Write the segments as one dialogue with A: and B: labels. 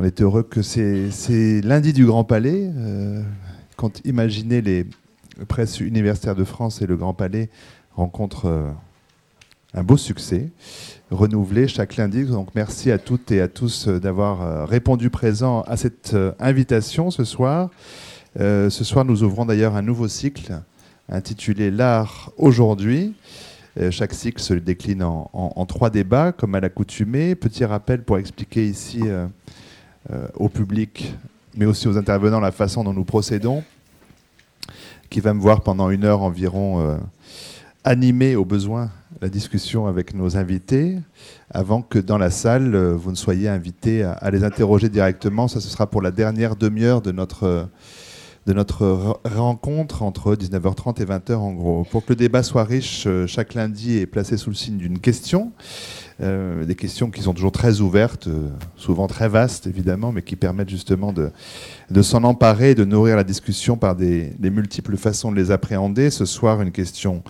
A: On est heureux que c'est lundi du Grand Palais. Euh, quand imaginez les presses universitaires de France et le Grand Palais rencontrent euh, un beau succès, renouvelé chaque lundi. Donc merci à toutes et à tous euh, d'avoir répondu présent à cette invitation ce soir. ce soir, nous ouvrons d'ailleurs un nouveau cycle intitulé L'art aujourd'hui. Chaque cycle se décline en, trois débats, comme à l'accoutumée. Petit rappel pour expliquer ici au public, mais aussi aux intervenants, la façon dont nous procédons, qui va me voir pendant une heure environ euh, animer au besoin la discussion avec nos invités, avant que dans la salle, euh, vous ne soyez invités à, les interroger directement. Ça, ce sera pour la dernière demi-heure de notre, de notre rencontre entre 19h30 et 20h en gros. Pour que le débat soit riche, chaque lundi est placé sous le signe d'une question. Euh, des questions qui sont toujours très ouvertes, euh, souvent très vastes évidemment, mais qui permettent justement de, s'en emparer, de nourrir la discussion par des, des, multiples façons de les appréhender. Ce soir, une question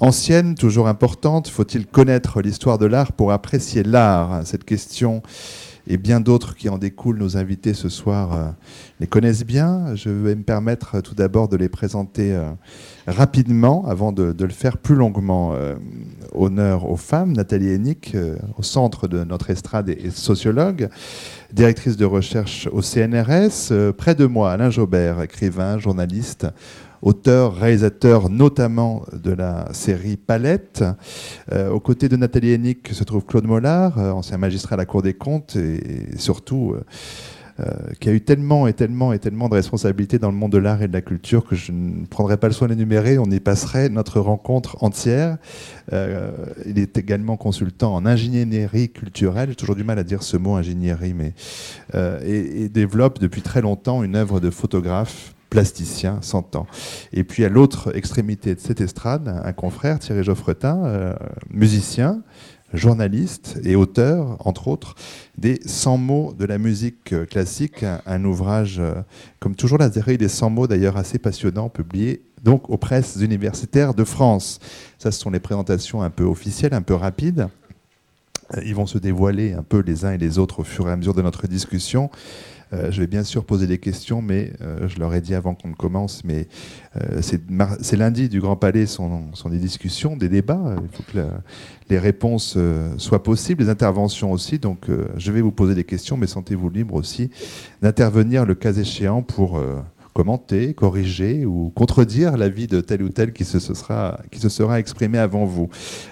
A: ancienne, toujours importante. Faut-il connaître l'histoire de l'art pour apprécier l'art? Cette question et bien d'autres qui en découlent, nos invités ce soir euh, les connaissent bien. Je vais me permettre tout d'abord de les présenter rapidement avant de, le faire plus longuement. Euh, honneur aux femmes, Nathalie Hennick, euh, au centre de notre estrade et, sociologue, directrice de recherche au CNRS. Euh, près de moi, Alain Jobert, écrivain, journaliste, auteur, réalisateur notamment de la série Palette. aux côtés de Nathalie Hennick se trouve Claude Mollard, ancien magistrat à la Cour des comptes et surtout euh, qui a eu tellement et tellement et tellement de responsabilités dans le monde de l'art et de la culture que je ne prendrai pas le soin d'énumérer. On y passerait notre rencontre entière. Euh, il est également consultant en ingénierie culturelle. J'ai toujours du mal à dire ce mot ingénierie, mais euh, et, développe depuis très longtemps une œuvre de photographe plasticien, 100 ans. Et puis à l'autre extrémité de cette estrade, un confrère, Thierry Geoffretin, musicien, journaliste et auteur, entre autres, des 100 mots de la musique euh, classique, un, ouvrage, euh, comme toujours la série des 100 mots d'ailleurs assez passionnant, publié donc aux presses universitaires de France. Ça, ce sont les présentations un peu officielles, un peu rapides. Euh, ils vont se dévoiler un peu les uns et les autres au fur et à mesure de notre discussion. Euh, je vais bien sûr poser des questions, mais euh, je leur ai dit avant qu'on ne commence, mais euh, c'est lundi du Grand Palais sont, sont, des discussions, des débats. Il faut que les réponses soient possibles, les interventions aussi. Donc je vais vous poser des questions, mais sentez-vous libre aussi d'intervenir le cas échéant pour commenter, corriger ou contredire l'avis de tel ou tel qui se, sera, qui se sera exprimé avant vous.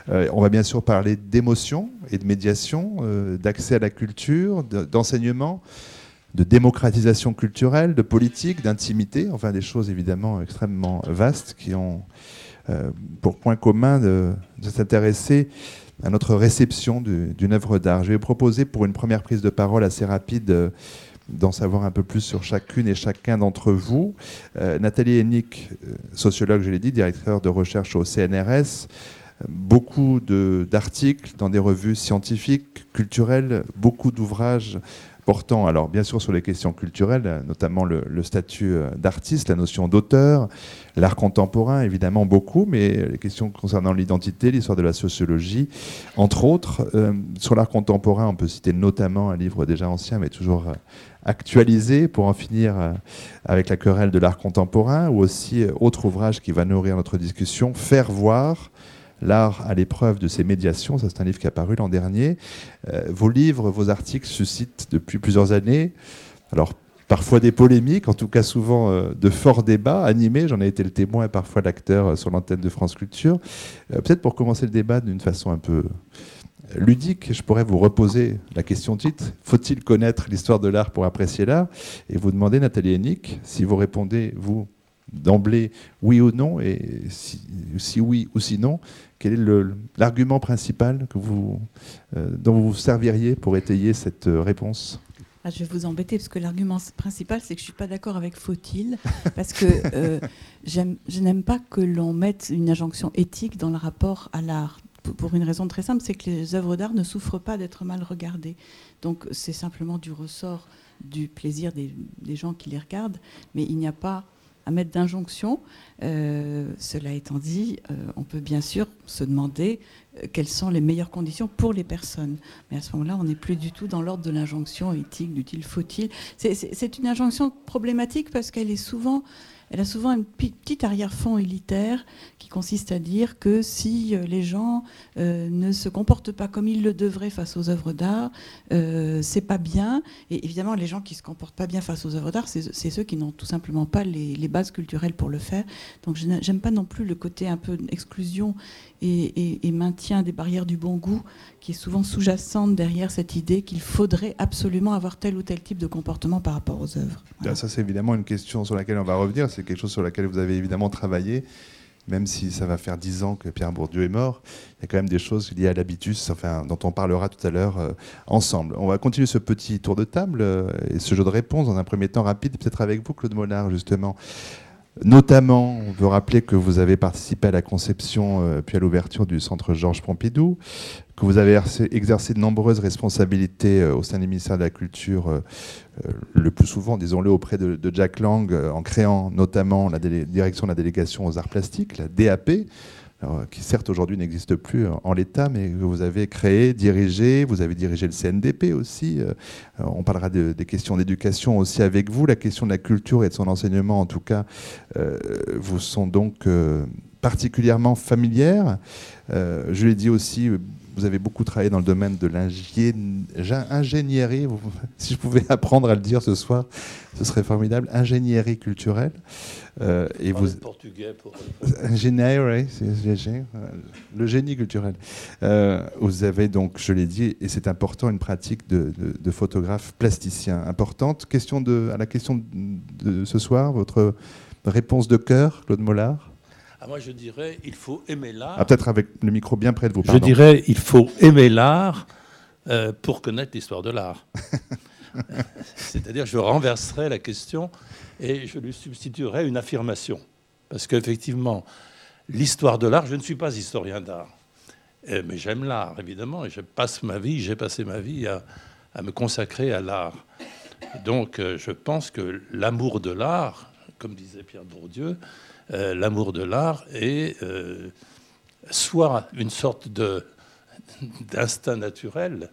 A: on va bien sûr parler d'émotion et de médiation, d'accès à la culture, d'enseignement de démocratisation culturelle, de politique, d'intimité, enfin des choses évidemment extrêmement vastes qui ont euh, pour point commun de, s'intéresser à notre réception d'une œuvre d'art. Je vais proposer pour une première prise de parole assez rapide euh, d'en savoir un peu plus sur chacune et chacun d'entre vous. Euh, Nathalie Hennick, sociologue, je l'ai dit, directeur de recherche au CNRS, beaucoup d'articles dans des revues scientifiques, culturelles, beaucoup d'ouvrages portant, alors bien sûr sur les questions culturelles, notamment le, statut euh, d'artiste, la notion d'auteur, l'art contemporain évidemment beaucoup, mais les questions concernant l'identité, l'histoire de la sociologie, entre autres. Euh, sur l'art contemporain, on peut citer notamment un livre déjà ancien, mais toujours euh, actualisé pour en finir avec la querelle de l'art contemporain, ou aussi autre ouvrage qui va nourrir notre discussion, Faire voir L'art à l'épreuve de ces médiations, ça c'est un livre qui est apparu l'an dernier. Euh, vos livres, vos articles suscitent depuis plusieurs années, alors parfois des polémiques, en tout cas souvent euh, de forts débats animés. J'en ai été le témoin et parfois l'acteur euh, sur l'antenne de France Culture. Peut-être pour commencer le débat d'une façon un peu ludique, je pourrais vous reposer la question titre faut-il connaître l'histoire de l'art pour apprécier l'art? Et vous demander, Nathalie Hennick, si vous répondez, vous, d'emblée, oui ou non, et si, oui ou sinon, quel est l'argument principal que vous, euh, dont vous vous serviriez pour étayer cette euh, réponse?
B: Ah, je vais vous embêter parce que l'argument principal, c'est que je ne suis pas d'accord avec faut-il, parce que euh, je n'aime pas que l'on mette une injonction éthique dans le rapport à l'art. Pour une raison très simple, c'est que les œuvres d'art ne souffrent pas d'être mal regardées. Donc c'est simplement du ressort du plaisir des, des, gens qui les regardent, mais il n'y a pas à mettre d'injonction. Euh, cela étant dit, euh, on peut bien sûr se demander quelles sont les meilleures conditions pour les personnes. Mais à ce moment-là, on n'est plus du tout dans l'ordre de l'injonction éthique, du il faut-il. C'est une injonction problématique parce qu'elle est souvent elle a souvent un petit arrière-fond élitaire qui consiste à dire que si euh, les gens euh, ne se comportent pas comme ils le devraient face aux œuvres d'art, euh, c'est pas bien. Et évidemment, les gens qui se comportent pas bien face aux œuvres d'art, c'est ceux qui n'ont tout simplement pas les, bases culturelles pour le faire. Donc, je n'aime pas non plus le côté un peu d'exclusion et, maintien des barrières du bon goût qui est souvent sous-jacente derrière cette idée qu'il faudrait absolument avoir tel ou tel type de comportement par rapport aux œuvres.
A: Ça, c'est évidemment une question sur laquelle on va revenir. C'est quelque chose sur laquelle vous avez évidemment travaillé. Même si ça va faire dix ans que Pierre Bourdieu est mort, il y a quand même des choses liées à l'habitus, dont on parlera tout à l'heure euh, ensemble. On va continuer ce petit tour de table euh, et ce jeu de réponse dans un premier temps rapide, peut-être avec vous, Claude Mollard, justement. Notamment, on veut rappeler que vous avez participé à la conception euh, puis à l'ouverture du centre Georges Pompidou, que vous avez exercé de nombreuses responsabilités euh, au sein du ministère de la Culture, euh, le plus souvent, disons-le, auprès de, Jack Lang, en créant notamment la direction de la délégation aux arts plastiques, la DAP, qui certes aujourd'hui n'existe plus en l'état, mais que vous avez créé, dirigé, vous avez dirigé le CNDP aussi. Euh, on parlera des questions d'éducation aussi avec vous. La question de la culture et de son enseignement, en tout cas, euh, vous sont donc euh, particulièrement familières. je l'ai dit aussi, vous avez beaucoup travaillé dans le domaine de l'ingénierie. Si je pouvais apprendre à le dire ce soir, ce serait formidable. Ingénierie culturelle.
C: Euh, et vous... portugais pour...
A: Ingénierie, c'est le génie culturel. Euh, vous avez donc, je l'ai dit, et c'est important, une pratique de, photographe plasticien importante. Question de, à la question de ce soir, votre réponse de cœur, Claude Mollard?
C: Ah, moi, je dirais, il faut aimer l'art.
A: Ah, Peut-être avec le micro bien près de vous.
C: Je dirais, il faut aimer l'art euh, pour connaître l'histoire de l'art. C'est-à-dire, je renverserai la question et je lui substituerai une affirmation. Parce qu'effectivement, l'histoire de l'art, je ne suis pas historien d'art. Euh, mais j'aime l'art, évidemment, et je passe ma vie, j'ai passé ma vie à, me consacrer à l'art. Donc, euh, je pense que l'amour de l'art, comme disait Pierre Bourdieu, euh, l'amour de l'art est euh, soit une sorte d'instinct naturel,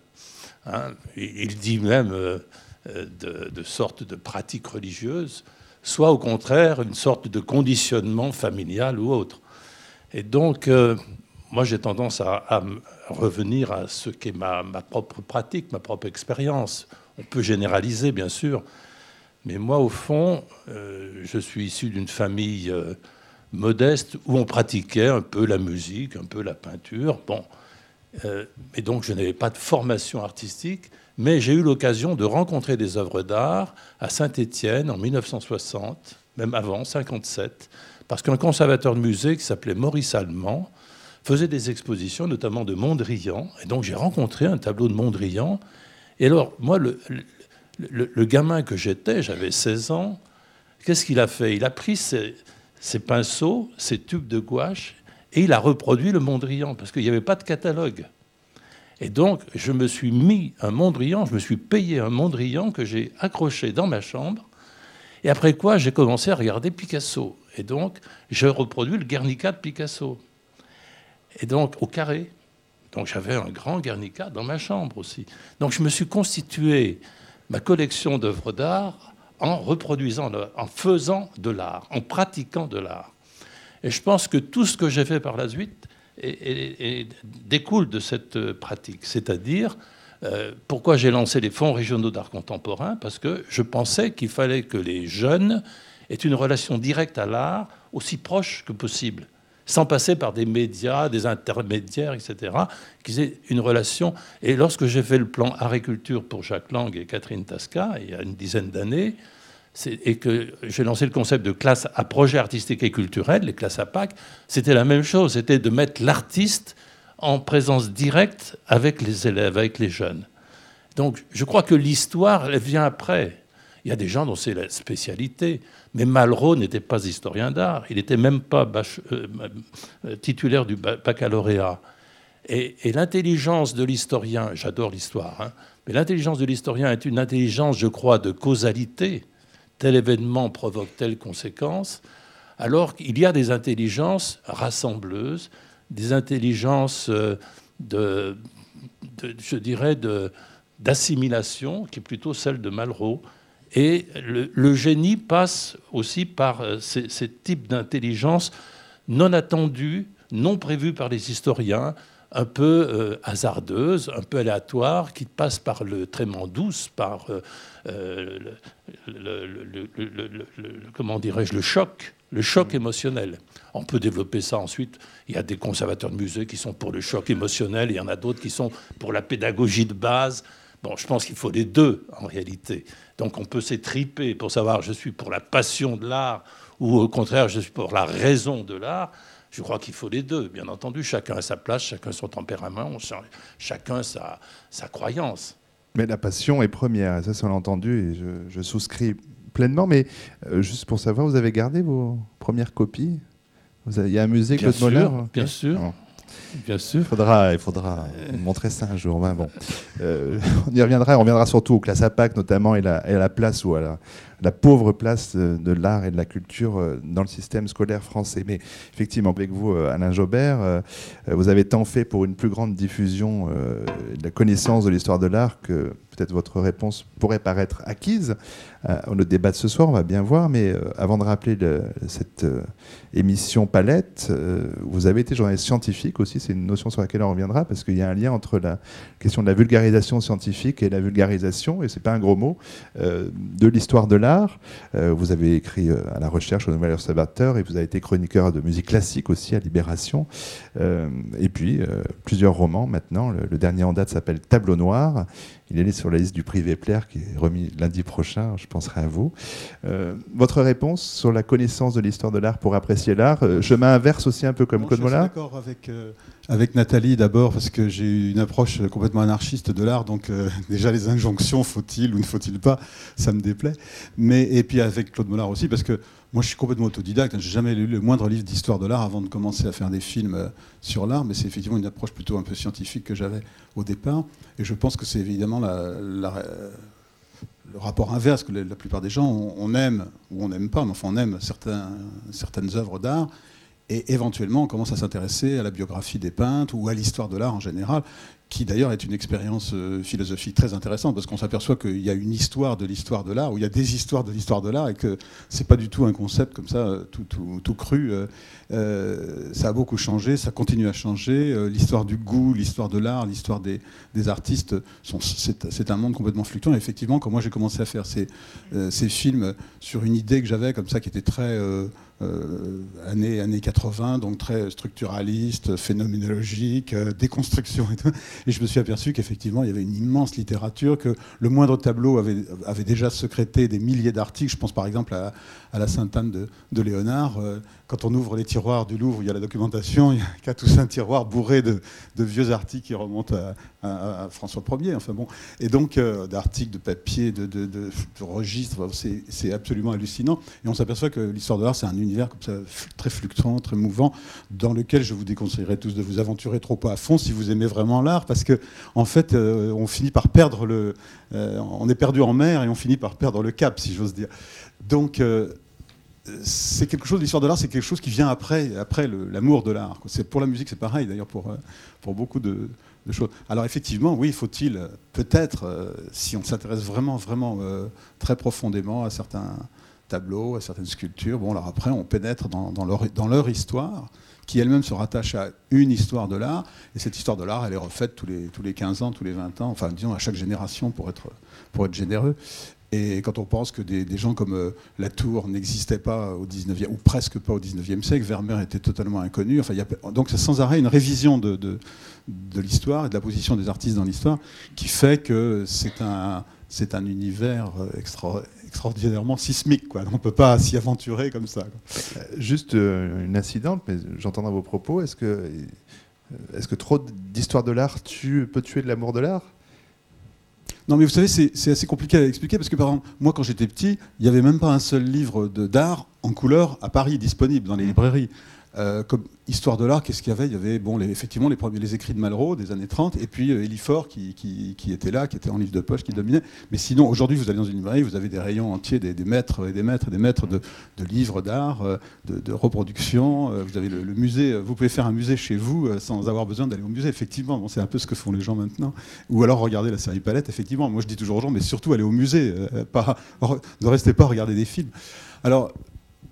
C: hein, il dit même euh, de, sorte de pratique religieuse, soit au contraire une sorte de conditionnement familial ou autre. Et donc, moi j'ai tendance à, revenir à ce qu'est ma, propre pratique, ma propre expérience. On peut généraliser, bien sûr, mais moi, au fond, euh, je suis issu d'une famille euh, modeste où on pratiquait un peu la musique, un peu la peinture. Bon, euh, et donc je n'avais pas de formation artistique, mais j'ai eu l'occasion de rencontrer des œuvres d'art à Saint-Étienne en 1960, même avant, 57, parce qu'un conservateur de musée qui s'appelait Maurice Allemand faisait des expositions, notamment de Mondrian, et donc j'ai rencontré un tableau de Mondrian. Et alors, moi, le, le, gamin que j'étais, j'avais 16 ans, qu'est-ce qu'il a fait? Il a pris ses, pinceaux, ses tubes de gouache, et il a reproduit le Mondrian, parce qu'il n'y avait pas de catalogue. Et donc, je me suis mis un Mondrian, je me suis payé un Mondrian que j'ai accroché dans ma chambre, et après quoi, j'ai commencé à regarder Picasso. Et donc, j'ai reproduit le Guernica de Picasso. Et donc, au carré. Donc, j'avais un grand Guernica dans ma chambre aussi. Donc, je me suis constitué ma collection d'œuvres d'art en reproduisant, en faisant de l'art, en pratiquant de l'art. Et je pense que tout ce que j'ai fait par la suite découle de cette pratique. C'est-à-dire, euh, pourquoi j'ai lancé les fonds régionaux d'art contemporain? Parce que je pensais qu'il fallait que les jeunes aient une relation directe à l'art aussi proche que possible sans passer par des médias, des intermédiaires, etc., qui aient une relation. Et lorsque j'ai fait le plan agriculture pour Jacques Lang et Catherine Tasca, il y a une dizaine d'années, et que j'ai lancé le concept de classe à projet artistique et culturel, les classes à PAC, c'était la même chose, c'était de mettre l'artiste en présence directe avec les élèves, avec les jeunes. Donc je crois que l'histoire, elle vient après. Il y a des gens dont c'est la spécialité. Mais Malraux n'était pas historien d'art. Il n'était même pas euh, euh, titulaire du baccalauréat. Et, l'intelligence de l'historien, j'adore l'histoire, hein, mais l'intelligence de l'historien est une intelligence, je crois, de causalité. Tel événement provoque telle conséquence. Alors qu'il y a des intelligences rassembleuses, des intelligences euh, de, je dirais, d'assimilation, qui est plutôt celle de Malraux. Et le, génie passe aussi par euh, ces, types d'intelligence non attendue, non prévue par les historiens, un peu euh, hasardeuse, un peu aléatoire, qui passe par le trément douce, par euh, le, comment dirais-je, le choc, le choc émotionnel. On peut développer ça ensuite. Il y a des conservateurs de musées qui sont pour le choc émotionnel, il y en a d'autres qui sont pour la pédagogie de base. Bon, je pense qu'il faut les deux en réalité. Donc on peut s'étriper pour savoir je suis pour la passion de l'art ou au contraire je suis pour la raison de l'art. Je crois qu'il faut les deux, bien entendu. Chacun a sa place, chacun son tempérament, chacun sa, sa croyance.
A: Mais la passion est première, ça, c'est entendu, et je, souscris pleinement. Mais euh, juste pour savoir, vous avez gardé vos premières copies? Vous avez, Il y a un musée Claude Moller?
C: Bien sûr. Bien sûr.
A: Il faudra, il faudra montrer ça un jour. bon. Euh, on y reviendra. On reviendra surtout aux classes APAC notamment et, la, à la place où, à la pauvre place de l'art et de la culture euh, dans le système scolaire français. Mais effectivement, avec vous, euh, Alain Jobert, euh, vous avez tant fait pour une plus grande diffusion de la connaissance de l'histoire de l'art que votre réponse pourrait paraître acquise. On le débat de ce soir, on va bien voir. Mais avant de rappeler cette émission Palette, vous avez été journaliste scientifique aussi. C'est une notion sur laquelle on reviendra parce qu'il y a un lien entre la question de la vulgarisation scientifique et la vulgarisation, et c'est pas un gros mot, de l'histoire de l'art euh, vous avez écrit euh, à la recherche au Nouvel Observateur et vous avez été chroniqueur de musique classique aussi à Libération. Euh, et puis plusieurs romans maintenant. Le, dernier en date s'appelle Tableau Noir. Il est sur la liste du prix Vepler qui est remis lundi prochain. Je penserai à vous. votre réponse sur la connaissance de l'histoire de l'art pour apprécier l'art. chemin inverse aussi un peu comme Claude Mollard.
D: D'accord avec avec Nathalie d'abord, parce que j'ai eu une approche complètement anarchiste de l'art, donc euh, déjà les injonctions, faut-il ou ne faut-il pas, ça me déplaît. Mais, et puis avec Claude Mollard aussi, parce que moi je suis complètement autodidacte, j'ai jamais lu le moindre livre d'histoire de l'art avant de commencer à faire des films euh, sur l'art, mais c'est effectivement une approche plutôt un peu scientifique que j'avais au départ. Et je pense que c'est évidemment le rapport inverse que la, plupart des gens, on, aime ou on n'aime pas, mais enfin on aime certaines œuvres d'art. Et éventuellement, on commence à s'intéresser à la biographie des peintres ou à l'histoire de l'art en général, qui d'ailleurs est une expérience euh, philosophique très intéressante, parce qu'on s'aperçoit qu'il y a une histoire de l'histoire de l'art, ou il y a des histoires de l'histoire de l'art, et que c'est pas du tout un concept comme ça, euh, tout, cru. Euh, ça a beaucoup changé, ça continue à changer. l'histoire du goût, l'histoire de l'art, l'histoire des, artistes, c'est un monde complètement fluctuant. Et effectivement, quand moi j'ai commencé à faire ces, ces, films sur une idée que j'avais comme ça, qui était très années, années 80, donc très structuraliste, phénoménologique, euh, déconstruction et tout. Et je me suis aperçu qu'effectivement, il y avait une immense littérature, que le moindre tableau avait, avait déjà secrété des milliers d'articles. Je pense par exemple à, la Sainte-Anne de, de, Léonard. Euh, quand on ouvre les tiroirs du Louvre, il y a la documentation, il y a qu'à tous un tiroir bourré de, vieux articles qui remontent à, François Ier. Enfin bon, et donc d'articles, de papier, de, de registres, c'est absolument hallucinant. Et on s'aperçoit que l'histoire de l'art, c'est un univers comme ça, très fluctuant, très mouvant, dans lequel je vous déconseillerais tous de vous aventurer trop à fond si vous aimez vraiment l'art, parce que en fait, euh, on finit par perdre le, euh, on est perdu en mer et on finit par perdre le cap, si j'ose dire. Donc euh, c'est quelque chose, l'histoire de l'art, c'est quelque chose qui vient après, après l'amour de l'art. C'est pour la musique, c'est pareil d'ailleurs pour pour beaucoup de, de, choses. Alors effectivement, oui, faut-il peut-être, si on s'intéresse vraiment, vraiment très profondément à certains tableaux, à certaines sculptures. Bon, alors après, on pénètre dans, leur, histoire, qui elle-même se rattache à une histoire de l'art. Et cette histoire de l'art, elle est refaite tous les, tous les 15 ans, tous les 20 ans, enfin, disons, à chaque génération pour être, généreux. Et quand on pense que des, gens comme euh, Latour n'existaient pas au 19e, ou presque pas au 19e siècle, Vermeer était totalement inconnu. Enfin, donc c'est sans arrêt une révision de, l'histoire et de la position des artistes dans l'histoire qui fait que c'est un, c'est un univers euh, extra, extraordinairement sismique. Quoi. On ne peut pas s'y aventurer comme ça.
A: Euh, juste euh, une incidente, mais j'entends dans vos propos, est-ce que, euh, est que trop d'histoire de l'art tu, peut tuer de l'amour de l'art?
D: Non, mais vous savez, c'est assez compliqué à expliquer parce que, par exemple, moi, quand j'étais petit, il n'y avait même pas un seul livre d'art en couleur à Paris disponible dans les librairies. Euh, comme histoire de l'art, qu'est-ce qu'il y avait? Il y avait bon, les, effectivement les, premiers, les écrits de Malraux des années 30, et puis euh, Elifort qui, était là, qui était en livre de poche, qui dominait. Mais sinon, aujourd'hui, vous allez dans une librairie, vous avez des rayons entiers, des, des maîtres et des maîtres et des maîtres de, livres d'art, euh, de, reproduction. vous avez le, musée, vous pouvez faire un musée chez vous sans avoir besoin d'aller au musée, effectivement. C'est un peu ce que font les gens maintenant. Ou alors regarder la série Palette, effectivement. Moi, je dis toujours aux gens, mais surtout aller au musée, ne restez pas à regarder des films. Alors,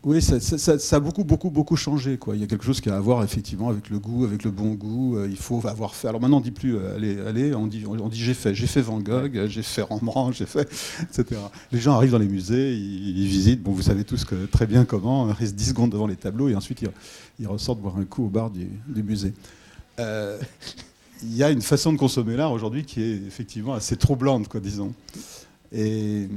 D: oui, ça, a beaucoup, beaucoup, beaucoup changé. Quoi. Il y a quelque chose qui a à voir effectivement avec le goût, avec le bon goût. Euh, il faut avoir fait. Alors maintenant, on ne dit plus euh, allez, allez, on dit, on dit j'ai fait, j'ai fait Van Gogh, j'ai fait Rembrandt, j'ai fait, etc. Les gens arrivent dans les musées, ils, visitent. Bon, vous savez tous que, très bien comment. Ils restent 10 secondes devant les tableaux et ensuite ils, ressortent boire un coup au bar du, musée. Euh, il y a une façon de consommer l'art aujourd'hui qui est effectivement assez troublante, quoi, disons. Et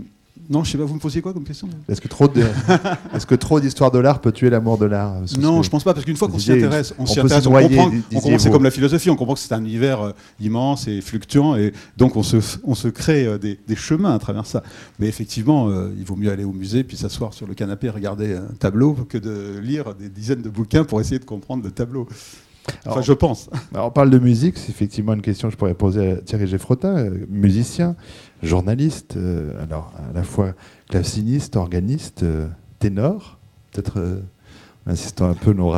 D: non, je sais pas, vous me posiez quoi comme question?
A: Est-ce que trop de, est-ce que trop d'histoire de l'art peut tuer l'amour de l'art
D: Non, je pense pas, parce qu'une fois qu'on s'y intéresse, on s'y intéresse, on comprend, c'est comme la philosophie, on comprend que c'est un univers euh, immense et fluctuant, et donc on se, on se crée euh, des, chemins à travers ça. Mais effectivement, euh, il vaut mieux aller au musée, puis s'asseoir sur le canapé et regarder un tableau, que de lire des dizaines de bouquins pour essayer de comprendre le tableau. Enfin, je pense.
A: Alors, on parle de musique, c'est effectivement une question que je pourrais poser à Thierry Geffrotin, musicien journaliste, euh, alors à la fois claveciniste, organiste, euh, ténor, peut-être euh, en insistant un peu nos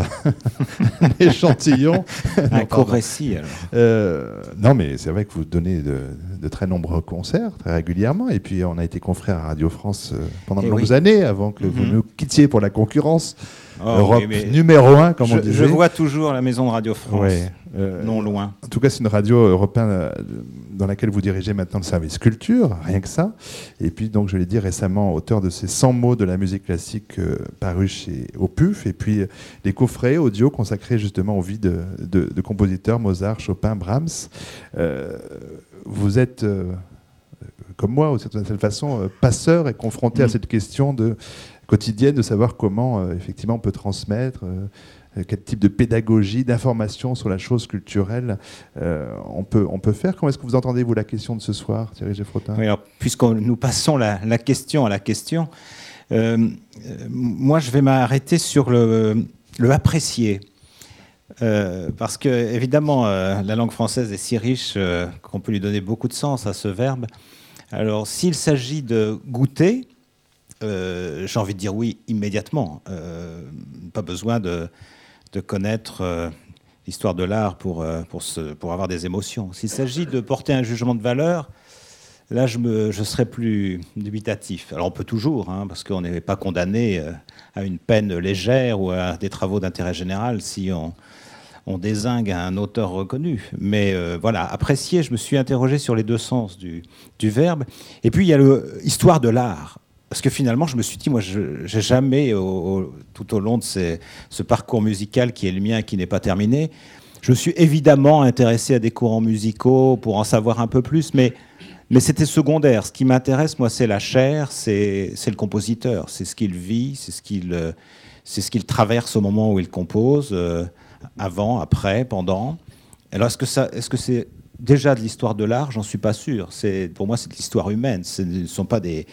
A: échantillons.
E: un court récit
A: non, mais c'est vrai que vous donnez de, très nombreux concerts, très régulièrement. Et puis, on a été confrères à Radio France pendant de eh longues années, avant que vous mhm. nous quittiez pour la concurrence. Oh, Europe numéro un, comme
E: on
A: disait.
E: Je vois toujours la maison de Radio France, non loin.
A: En tout cas, c'est une radio européenne dans laquelle vous dirigez maintenant le service culture, rien que ça. Et puis, donc, je l'ai dit récemment, auteur de ces 100 mots de la musique classique euh, parus chez Opuf, et puis euh, les coffrets audio consacrés justement aux vies de, de, compositeurs, Mozart, Chopin, Brahms. Euh, vous êtes, comme moi, d'une certaine façon, passeur et confronté à mm. cette question de, quotidienne de savoir comment, effectivement, on peut transmettre euh, quel type de pédagogie, d'information sur la chose culturelle euh, on, peut, on peut faire? Comment est-ce que vous entendez, vous, la question de ce soir, Thierry Geffrotin?
E: Oui, Puisque nous passons la, question à la question, euh, moi, je vais m'arrêter sur le, le apprécier. parce que, évidemment, la langue française est si riche qu'on peut lui donner beaucoup de sens à ce verbe. Alors, s'il s'agit de goûter, j'ai envie de dire oui immédiatement. pas besoin de, de connaître euh, l'histoire de l'art pour, euh, pour, pour avoir des émotions. S'il s'agit de porter un jugement de valeur, là, je, me, je serais plus dubitatif. Alors, on peut toujours, hein, parce qu'on n'est pas condamné euh, à une peine légère ou à des travaux d'intérêt général si on, on désingue un auteur reconnu. Mais voilà, apprécier, je me suis interrogé sur les deux sens du, du verbe. Et puis, il y a l'histoire de l'art. Parce que finalement, je me suis dit, moi, je n'ai jamais, tout au long de ce parcours musical qui est le mien et qui n'est pas terminé, je me suis évidemment intéressé à des courants musicaux pour en savoir un peu plus, mais, mais c'était secondaire. Ce qui m'intéresse, moi, c'est la chair, c'est le compositeur, c'est ce qu'il vit, c'est ce qu'il ce qu'il traverse au moment où il compose, euh, avant, après, pendant. Alors, est-ce que ça, est-ce que c'est déjà de l'histoire de l'art, j'en suis pas sûr. C'est, pour moi, c'est de l'histoire humaine. Ce ne sont pas des,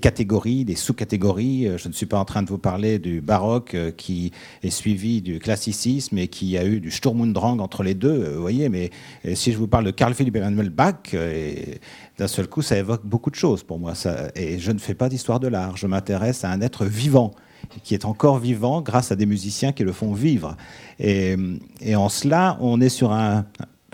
E: catégories, des sous-catégories. Euh, je ne suis pas en train de vous parler du baroque euh, qui est suivi du classicisme et qui a eu du Sturm und Drang entre les deux. Euh, voyez, mais si je vous parle de Carl Philipp Emanuel Bach, d'un seul coup, ça évoque beaucoup de choses pour moi. Et je ne fais pas d'histoire de l'art. Je m'intéresse à un être vivant qui est encore vivant grâce à des musiciens qui le font vivre. Et en cela, on est sur un,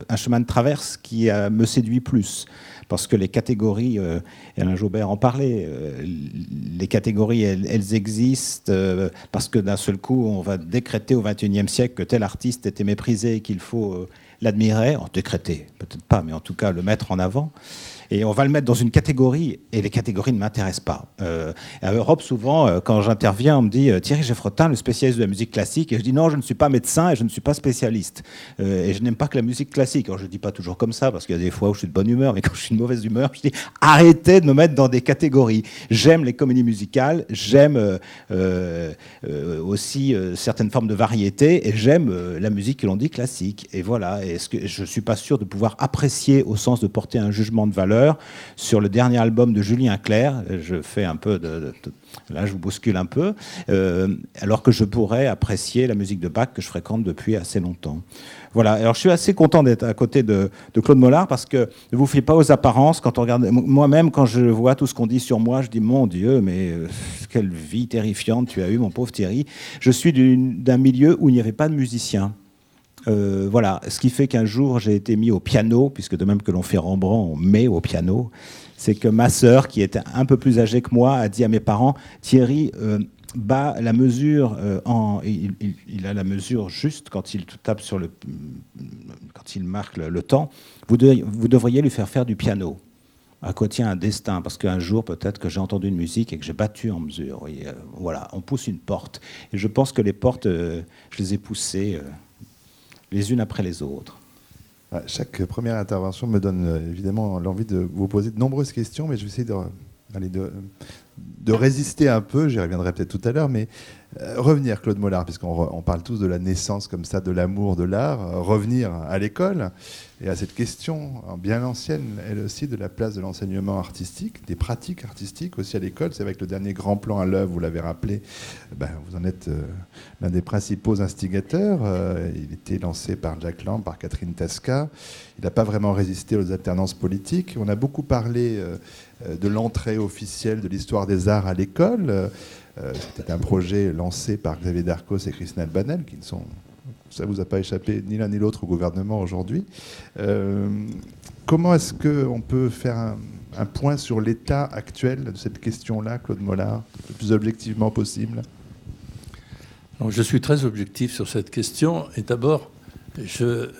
E: un chemin de traverse qui me séduit plus. Parce que les catégories, euh, Alain Jobert en parlait, euh, les catégories, elles, existent euh, parce que d'un seul coup, on va décréter au XXIe siècle que tel artiste était méprisé et qu'il faut l'admirer, décréter, peut-être pas, mais en tout cas le mettre en avant et on va le mettre dans une catégorie, et les catégories ne m'intéressent pas. Euh, à Europe, souvent, euh, quand j'interviens, on me dit euh, Thierry Geffrotin, le spécialiste de la musique classique, et je dis non, je ne suis pas médecin et je ne suis pas spécialiste. et je n'aime pas que la musique classique. Alors je ne dis pas toujours comme ça, parce qu'il y a des fois où je suis de bonne humeur, mais quand je suis de mauvaise humeur, je dis arrêtez de me mettre dans des catégories. J'aime les comédies musicales, j'aime aussi certaines formes de variété, et j'aime la musique que l'on dit classique. Et voilà, que je ne suis pas sûr de pouvoir apprécier au sens de porter un jugement de valeur sur le dernier album de Julien Clerc. Je fais un peu de, là, je vous bouscule un peu, euh, alors que je pourrais apprécier la musique de Bach que je fréquente depuis assez longtemps. Voilà. Alors, je suis assez content d'être à côté de, Claude Mollard parce que ne vous fiez pas aux apparences. Quand on regarde, moi-même, quand je vois tout ce qu'on dit sur moi, je dis mon Dieu, mais euh, quelle vie terrifiante tu as eu, mon pauvre Thierry. Je suis d'un milieu où il n'y avait pas de musiciens. Euh, voilà, ce qui fait qu'un jour j'ai été mis au piano, puisque de même que l'on fait Rembrandt, on met au piano. C'est que ma sœur, qui était un peu plus âgée que moi, a dit à mes parents Thierry, euh, bat la mesure euh, en, il, a la mesure juste quand il tape sur le, quand il marque le, temps. Vous, vous devriez lui faire faire du piano. À quoi tient un destin? Parce qu'un jour, peut-être que j'ai entendu une musique et que j'ai battu en mesure. voilà, on pousse une porte. Et je pense que les portes, je les ai poussées les unes après les autres.
A: Chaque première intervention me donne euh, évidemment l'envie de vous poser de nombreuses questions, mais je vais essayer de, de résister un peu, j'y reviendrai peut-être tout à l'heure, mais euh, revenir, Claude Mollard, puisqu'on parle tous de la naissance comme ça, de l'amour de l'art, euh, revenir à l'école et à cette question bien ancienne, elle aussi, de la place de l'enseignement artistique, des pratiques artistiques aussi à l'école. C'est avec le dernier grand plan à l'œuvre, vous l'avez rappelé, ben, vous en êtes euh, l'un des principaux instigateurs. il était lancé par Jack Lang, par Catherine Tasca. Il n'a pas vraiment résisté aux alternances politiques. On a beaucoup parlé de l'entrée officielle de l'histoire des arts à l'école. Euh, c'était un projet lancé par Xavier Darcos et Christine Albanel, qui ne sont, ça ne vous a pas échappé ni l'un ni l'autre au gouvernement aujourd'hui. Euh, comment est-ce qu'on peut faire un, point sur l'état actuel de cette question-là, Claude Mollard, le plus objectivement possible?
C: Je suis très objectif sur cette question. Et d'abord, je euh,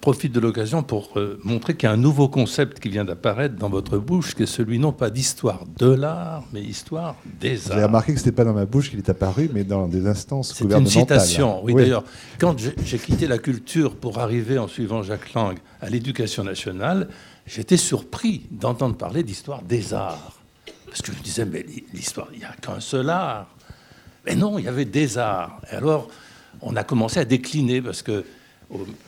C: profite de l'occasion pour euh, montrer qu'il y a un nouveau concept qui vient d'apparaître dans votre bouche, qui est celui non pas d'histoire de l'art, mais histoire des arts.
A: J'ai remarqué que ce n'était pas dans ma bouche qu'il est apparu, mais dans des instances
C: C'est une citation, oui, d'ailleurs. Quand j'ai quitté la culture pour arriver, en suivant Jacques Lang, à l'éducation nationale, j'étais surpris d'entendre parler d'histoire des arts. Parce que je me disais, mais l'histoire, il n'y a qu'un seul art. Mais non, il y avait des arts. Et alors, on a commencé à décliner, parce que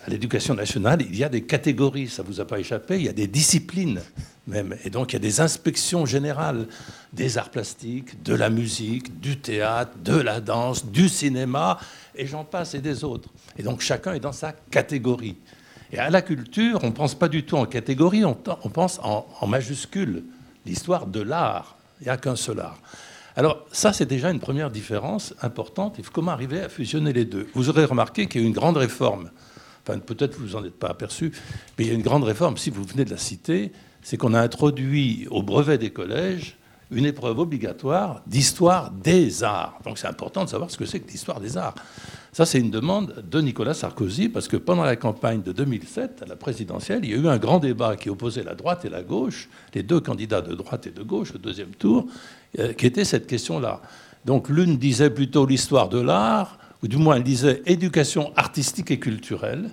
C: à l'éducation nationale, il y a des catégories, ça ne vous a pas échappé, il y a des disciplines même. Et donc il y a des inspections générales des arts plastiques, de la musique, du théâtre, de la danse, du cinéma, et j'en passe et des autres. Et donc chacun est dans sa catégorie. Et à la culture, on ne pense pas du tout en catégorie, on, pense en, en majuscule. L'histoire de l'art, il n'y a qu'un seul art. Alors ça, c'est déjà une première différence importante. Il comment arriver à fusionner les deux. Vous aurez remarqué qu'il y a eu une grande réforme peut-être vous en êtes pas aperçu, mais il y a une grande réforme, si vous venez de la citer, c'est qu'on a introduit au brevet des collèges une épreuve obligatoire d'histoire des arts. Donc c'est important de savoir ce que c'est que l'histoire des arts. Ça, c'est une demande de Nicolas Sarkozy, parce que pendant la campagne de 2007, à la présidentielle, il y a eu un grand débat qui opposait la droite et la gauche, les deux candidats de droite et de gauche au deuxième tour, euh, qui était cette question-là. Donc l'une disait plutôt l'histoire de l'art, ou du moins elle disait éducation artistique et culturelle,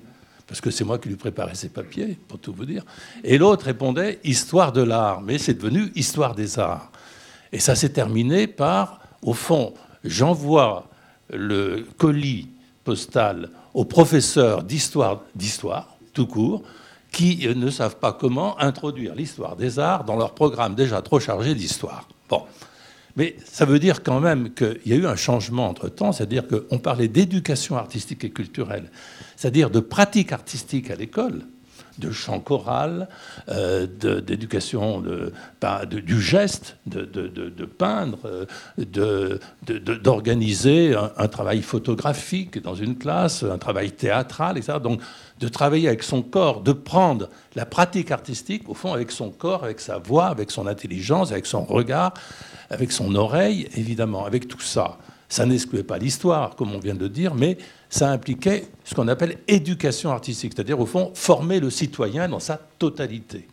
C: parce que c'est moi qui lui préparais ses papiers, pour tout vous dire. Et l'autre répondait histoire de l'art, mais c'est devenu histoire des arts. Et ça s'est terminé par, au fond, j'envoie le colis postal aux professeurs d'histoire, d'histoire, tout court, qui ne savent pas comment introduire l'histoire des arts dans leur programme déjà trop chargé d'histoire. Bon. Mais ça veut dire quand même qu'il y a eu un changement entre-temps, c'est-à-dire qu'on parlait d'éducation artistique et culturelle, c'est-à-dire de pratique artistique à l'école, de chant choral, euh, d'éducation du geste, de, peindre, euh, d'organiser un, travail photographique dans une classe, un travail théâtral, etc. Donc de travailler avec son corps, de prendre la pratique artistique, au fond, avec son corps, avec sa voix, avec son intelligence, avec son regard, avec son oreille, évidemment, avec tout ça. Ça n'excluait pas l'histoire, comme on vient de dire, mais ça impliquait ce qu'on appelle éducation artistique, c'est-à-dire au fond former le citoyen dans sa totalité.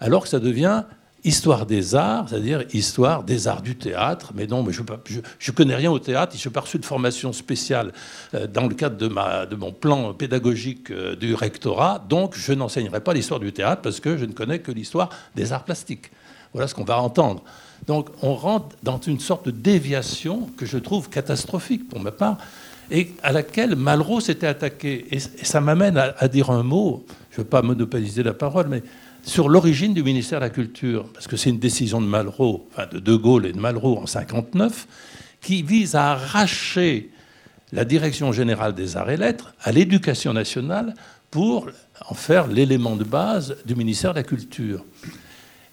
C: Alors que ça devient histoire des arts, c'est-à-dire histoire des arts du théâtre. Mais non, je ne connais rien au théâtre, je n'ai pas reçu de formation spéciale euh, dans le cadre de mon plan pédagogique euh, du rectorat, donc je n'enseignerai pas l'histoire du théâtre parce que je ne connais que l'histoire des arts plastiques. Voilà ce qu'on va entendre. Donc on rentre dans une sorte de déviation que je trouve catastrophique pour ma part, et à laquelle Malraux s'était attaqué. Et, ça m'amène à, dire un mot, je ne veux pas monopoliser la parole, mais sur l'origine du ministère de la Culture, parce que c'est une décision de Malraux, enfin de De Gaulle et de Malraux en 59, qui vise à arracher la direction générale des arts et lettres à l'éducation nationale pour en faire l'élément de base du ministère de la Culture.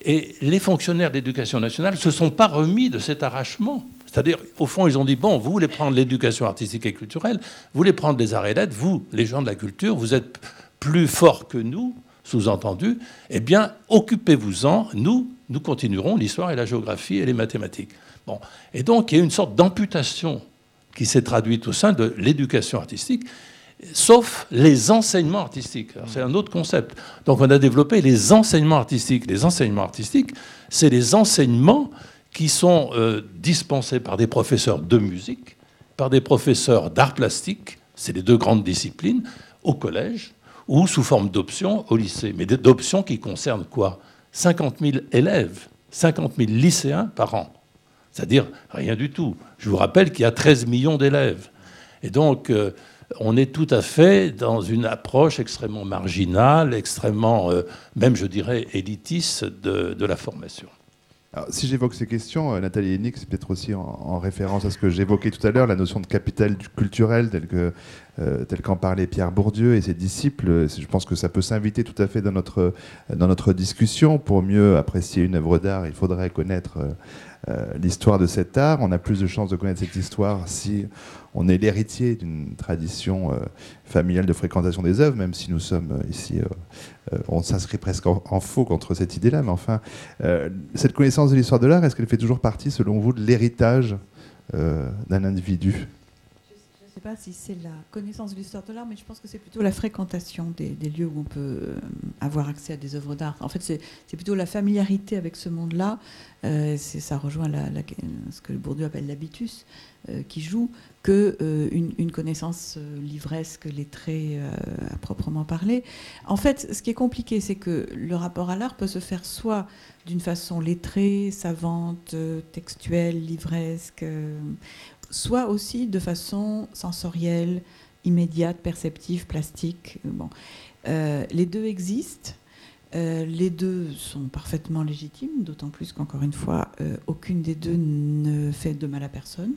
C: Et les fonctionnaires d'éducation nationale ne se sont pas remis de cet arrachement. C'est-à-dire, au fond, ils ont dit, bon, vous voulez prendre l'éducation artistique et culturelle, vous voulez prendre les arts et lettres, vous, les gens de la culture, vous êtes plus forts que nous, sous-entendu, eh bien, occupez-vous-en, nous, nous continuerons l'histoire et la géographie et les mathématiques. Bon. Et donc, il y a une sorte d'amputation qui s'est traduite au sein de l'éducation artistique, sauf les enseignements artistiques. C'est un autre concept. Donc, on a développé les enseignements artistiques. Les enseignements artistiques, c'est les enseignements qui sont euh, dispensés par des professeurs de musique, par des professeurs d'art plastique, c'est les deux grandes disciplines, au collège, ou sous forme d'options au lycée. Mais d'options qui concernent quoi? 50 000 élèves, 50 000 lycéens par an. C'est-à-dire rien du tout. Je vous rappelle qu'il y a 13 millions d'élèves. Et donc, euh, on est tout à fait dans une approche extrêmement marginale, extrêmement, euh, même je dirais, élitiste de la formation
A: si j'évoque ces questions, euh, Nathalie Hennig, c'est peut-être aussi en, référence à ce que j'évoquais tout à l'heure, la notion de capital culturel tel que euh, qu'en parlait Pierre Bourdieu et ses disciples. Je pense que ça peut s'inviter tout à fait dans notre, dans notre discussion. Pour mieux apprécier une œuvre d'art, il faudrait connaître l'histoire de cet art. On a plus de chances de connaître cette histoire si on est l'héritier d'une tradition familiale de fréquentation des œuvres, même si nous sommes ici euh, on s'inscrit presque en, faux contre cette idée-là, mais enfin, euh, cette connaissance de l'histoire de l'art, est-ce qu'elle fait toujours partie, selon vous, de l'héritage euh, d'un individu?
B: Sais pas si c'est la connaissance de l'histoire de l'art, mais je pense que c'est plutôt la fréquentation des, lieux où on peut avoir accès à des œuvres d'art. En fait, c'est plutôt la familiarité avec ce monde-là. ça rejoint ce que Bourdieu appelle l'habitus, qui joue que euh, une, connaissance euh, livresque, lettrée euh, à proprement parler. En fait, ce qui est compliqué, c'est que le rapport à l'art peut se faire soit d'une façon lettrée, savante, textuelle, livresque, soit aussi de façon sensorielle, immédiate, perceptive, plastique. Bon. les deux existent. les deux sont parfaitement légitimes, d'autant plus qu'encore une fois, aucune des deux ne fait de mal à personne.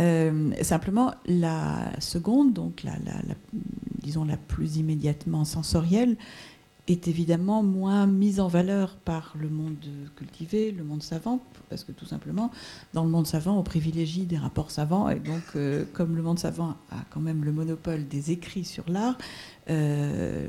B: Euh, simplement, la seconde, donc la, disons la plus immédiatement sensorielle, est évidemment moins mise en valeur par le monde cultivé, le monde savant, parce que tout simplement, dans le monde savant, on privilégie des rapports savants, et donc euh, comme le monde savant a quand même le monopole des écrits sur l'art, euh,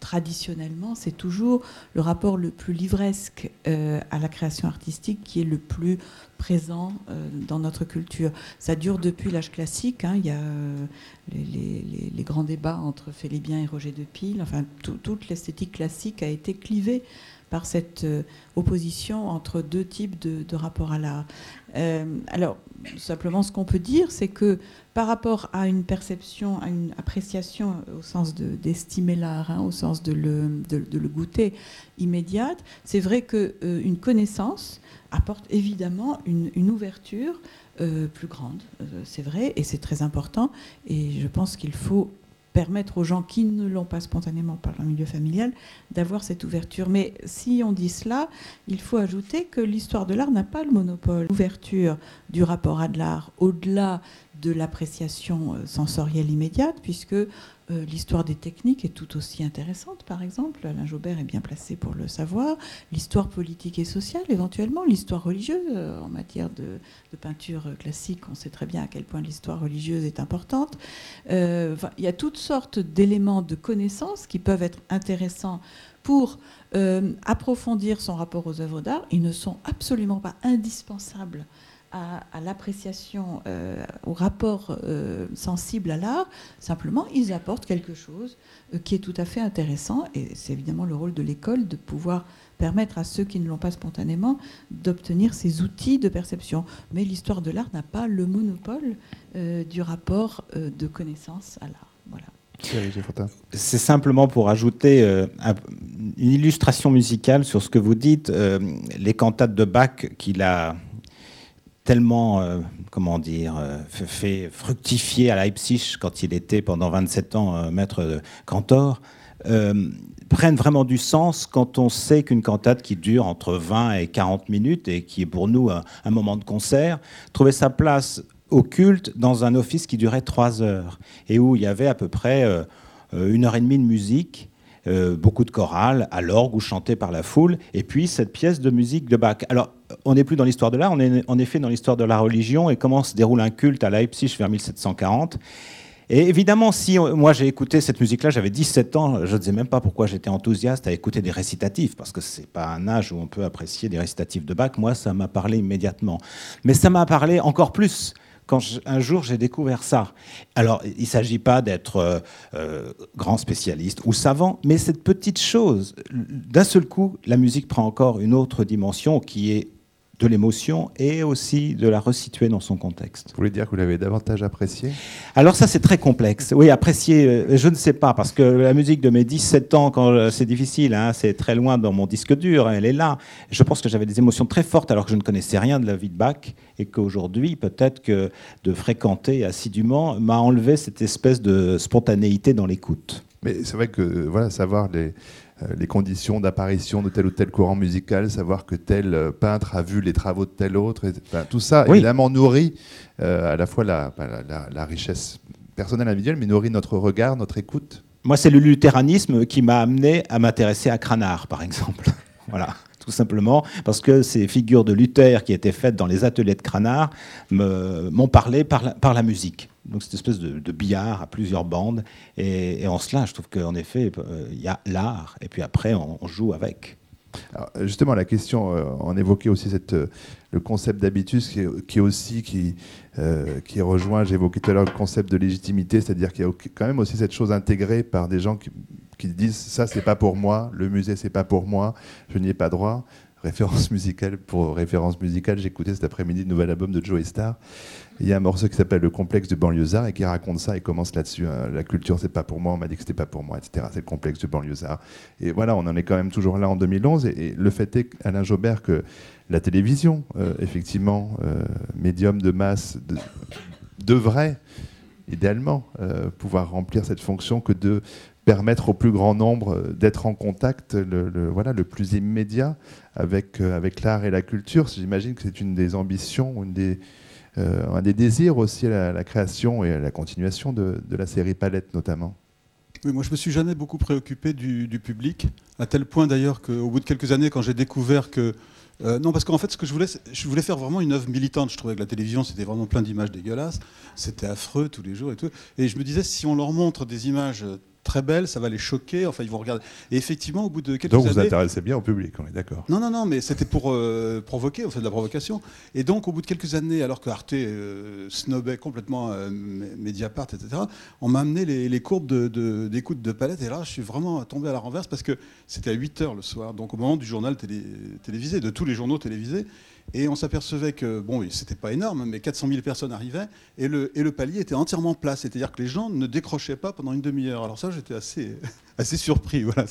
B: traditionnellement, c'est toujours le rapport le plus livresque à la création artistique qui est le plus présent euh, dans notre culture. Ça dure depuis l'âge classique. Hein. Il y a euh, les, grands débats entre Félibien et Roger de Pile. Enfin, toute l'esthétique classique a été clivée par cette euh, opposition entre deux types de, rapports à l'art. alors, simplement, ce qu'on peut dire, c'est que par rapport à une perception, à une appréciation au sens d'estimer l'art, hein, au sens de le, de, le, goûter immédiate, c'est vrai qu'une connaissance apporte évidemment une, ouverture euh, plus grande, euh, c'est vrai, et c'est très important. Et je pense qu'il faut permettre aux gens qui ne l'ont pas spontanément par le milieu familial d'avoir cette ouverture. Mais si on dit cela, il faut ajouter que l'histoire de l'art n'a pas le monopole. L'ouverture du rapport à de l'art au-delà de l'appréciation euh, sensorielle immédiate, puisque euh, l'histoire des techniques est tout aussi intéressante, par exemple. Alain Jobert est bien placé pour le savoir. L'histoire politique et sociale, éventuellement. L'histoire religieuse, euh, en matière de, peinture classique, on sait très bien à quel point l'histoire religieuse est importante. il y a toutes sortes d'éléments de connaissances qui peuvent être intéressants pour approfondir son rapport aux œuvres d'art. Ils ne sont absolument pas indispensables à, l'appréciation, euh, au rapport euh, sensible à l'art, simplement, ils apportent quelque chose euh, qui est tout à fait intéressant. Et c'est évidemment le rôle de l'école de pouvoir permettre à ceux qui ne l'ont pas spontanément d'obtenir ces outils de perception. Mais l'histoire de l'art n'a pas le monopole du rapport de connaissance à l'art. Voilà.
E: C'est simplement pour ajouter une illustration musicale sur ce que vous dites. les cantates de Bach qu'il a tellement, euh, comment dire, euh, fait fructifier à Leipzig quand il était pendant 27 ans euh, maître cantor, euh, prennent vraiment du sens quand on sait qu'une cantate qui dure entre 20 et 40 minutes et qui est pour nous un, moment de concert, trouvait sa place au culte dans un office qui durait 3 heures et où il y avait à peu près une heure et demie de musique. Beaucoup de chorales à l'orgue ou chantées par la foule, et puis cette pièce de musique de Bach. Alors, on n'est plus dans l'histoire de l'art, on est en effet dans l'histoire de la religion et comment se déroule un culte à Leipzig vers 1740. Et évidemment, si moi j'ai écouté cette musique-là, j'avais 17 ans, je ne sais même pas pourquoi j'étais enthousiaste à écouter des récitatifs, parce que ce n'est pas un âge où on peut apprécier des récitatifs de Bach. Moi, ça m'a parlé immédiatement. Mais ça m'a parlé encore plus quand un jour j'ai découvert ça. Alors, il ne s'agit pas d'être euh, euh, grand spécialiste ou savant, mais cette petite chose, d'un seul coup, la musique prend encore une autre dimension qui est de l'émotion et aussi de la resituer dans son contexte.
A: Vous voulez dire que vous l'avez davantage apprécié?
E: Alors ça c'est très complexe. Oui, apprécier, euh, je ne sais pas, parce que la musique de mes 17 ans, quand euh, c'est difficile, hein, c'est très loin dans mon disque dur, elle est là. Je pense que j'avais des émotions très fortes alors que je ne connaissais rien de la vie de Bach et qu'aujourd'hui, peut-être que de fréquenter assidûment m'a enlevé cette espèce de spontanéité dans l'écoute.
A: Mais c'est vrai que voilà, savoir les, les conditions d'apparition de tel ou tel courant musical, savoir que tel euh, peintre a vu les travaux de tel autre. tout ça, évidemment, nourrit euh, à la fois la, la, richesse personnelle individuelle, mais nourrit notre regard, notre écoute.
E: Moi, c'est le luthéranisme qui m'a amené à m'intéresser à Cranach, par exemple. voilà tout simplement parce que ces figures de Luther qui étaient faites dans les ateliers de Cranach m'ont parlé par la, par la, musique. Donc cette espèce de, billard à plusieurs bandes. Et, en cela, je trouve qu'en effet, euh, il y a l'art, et puis après, on, joue avec.
A: justement, la question, euh, on évoquait aussi euh, le concept d'habitus qui, qui, aussi qui, qui rejoint, j'évoquais tout à l'heure le concept de légitimité, c'est-à-dire qu'il y a quand même aussi cette chose intégrée par des gens qui, qui disent ça c'est pas pour moi, le musée c'est pas pour moi, je n'y ai pas droit. Référence musicale pour référence musicale, j'écoutais cet après-midi le nouvel album de Joey Star. Il y a un morceau qui s'appelle Le complexe du banlieusard et qui raconte ça et commence là-dessus. Hein. La culture, c'est pas pour moi, on m'a dit que c'était pas pour moi, etc. C'est le complexe du banlieusard. Et voilà, on en est quand même toujours là en 2011. Et, le fait est, Alain Jobert, que la télévision, euh, effectivement, euh, médium de masse, devrait idéalement euh, pouvoir remplir cette fonction que de permettre au plus grand nombre euh, d'être en contact le, voilà, le plus immédiat avec, euh, avec l'art et la culture. J'imagine que c'est une des ambitions, une des, euh, un des désirs aussi à la, création et à la continuation de, la série Palette notamment.
D: Oui, moi je me suis jamais beaucoup préoccupé du, du public, à tel point d'ailleurs qu'au bout de quelques années, quand j'ai découvert que non, parce qu'en fait, ce que je voulais, je voulais faire vraiment une œuvre militante. Je trouvais que la télévision, c'était vraiment plein d'images dégueulasses. C'était affreux tous les jours et tout. Et je me disais, si on leur montre des images très belles, ça va les choquer. Enfin, ils vont regarder. Et effectivement, au bout de quelques
A: années.
D: Donc,
A: vous intéressez bien au public, on est d'accord.
D: Non, non, non, mais c'était pour euh, provoquer, on fait de la provocation. Et donc, au bout de quelques années, alors que Arte euh, snobait complètement euh, Mediapart, etc., on m'a amené les, courbes d'écoute de, de, palette. Et là, je suis vraiment tombé à la renverse parce que c'était à 8 h le soir, donc au moment du journal télévisé, de tous les journaux télévisés. Et on s'apercevait que, bon, c'était pas énorme, mais 400 000 personnes arrivaient et le, et le palier était entièrement plat. C'est-à-dire que les gens ne décrochaient pas pendant une demi-heure. Alors ça, j'étais assez, assez surpris. Voilà,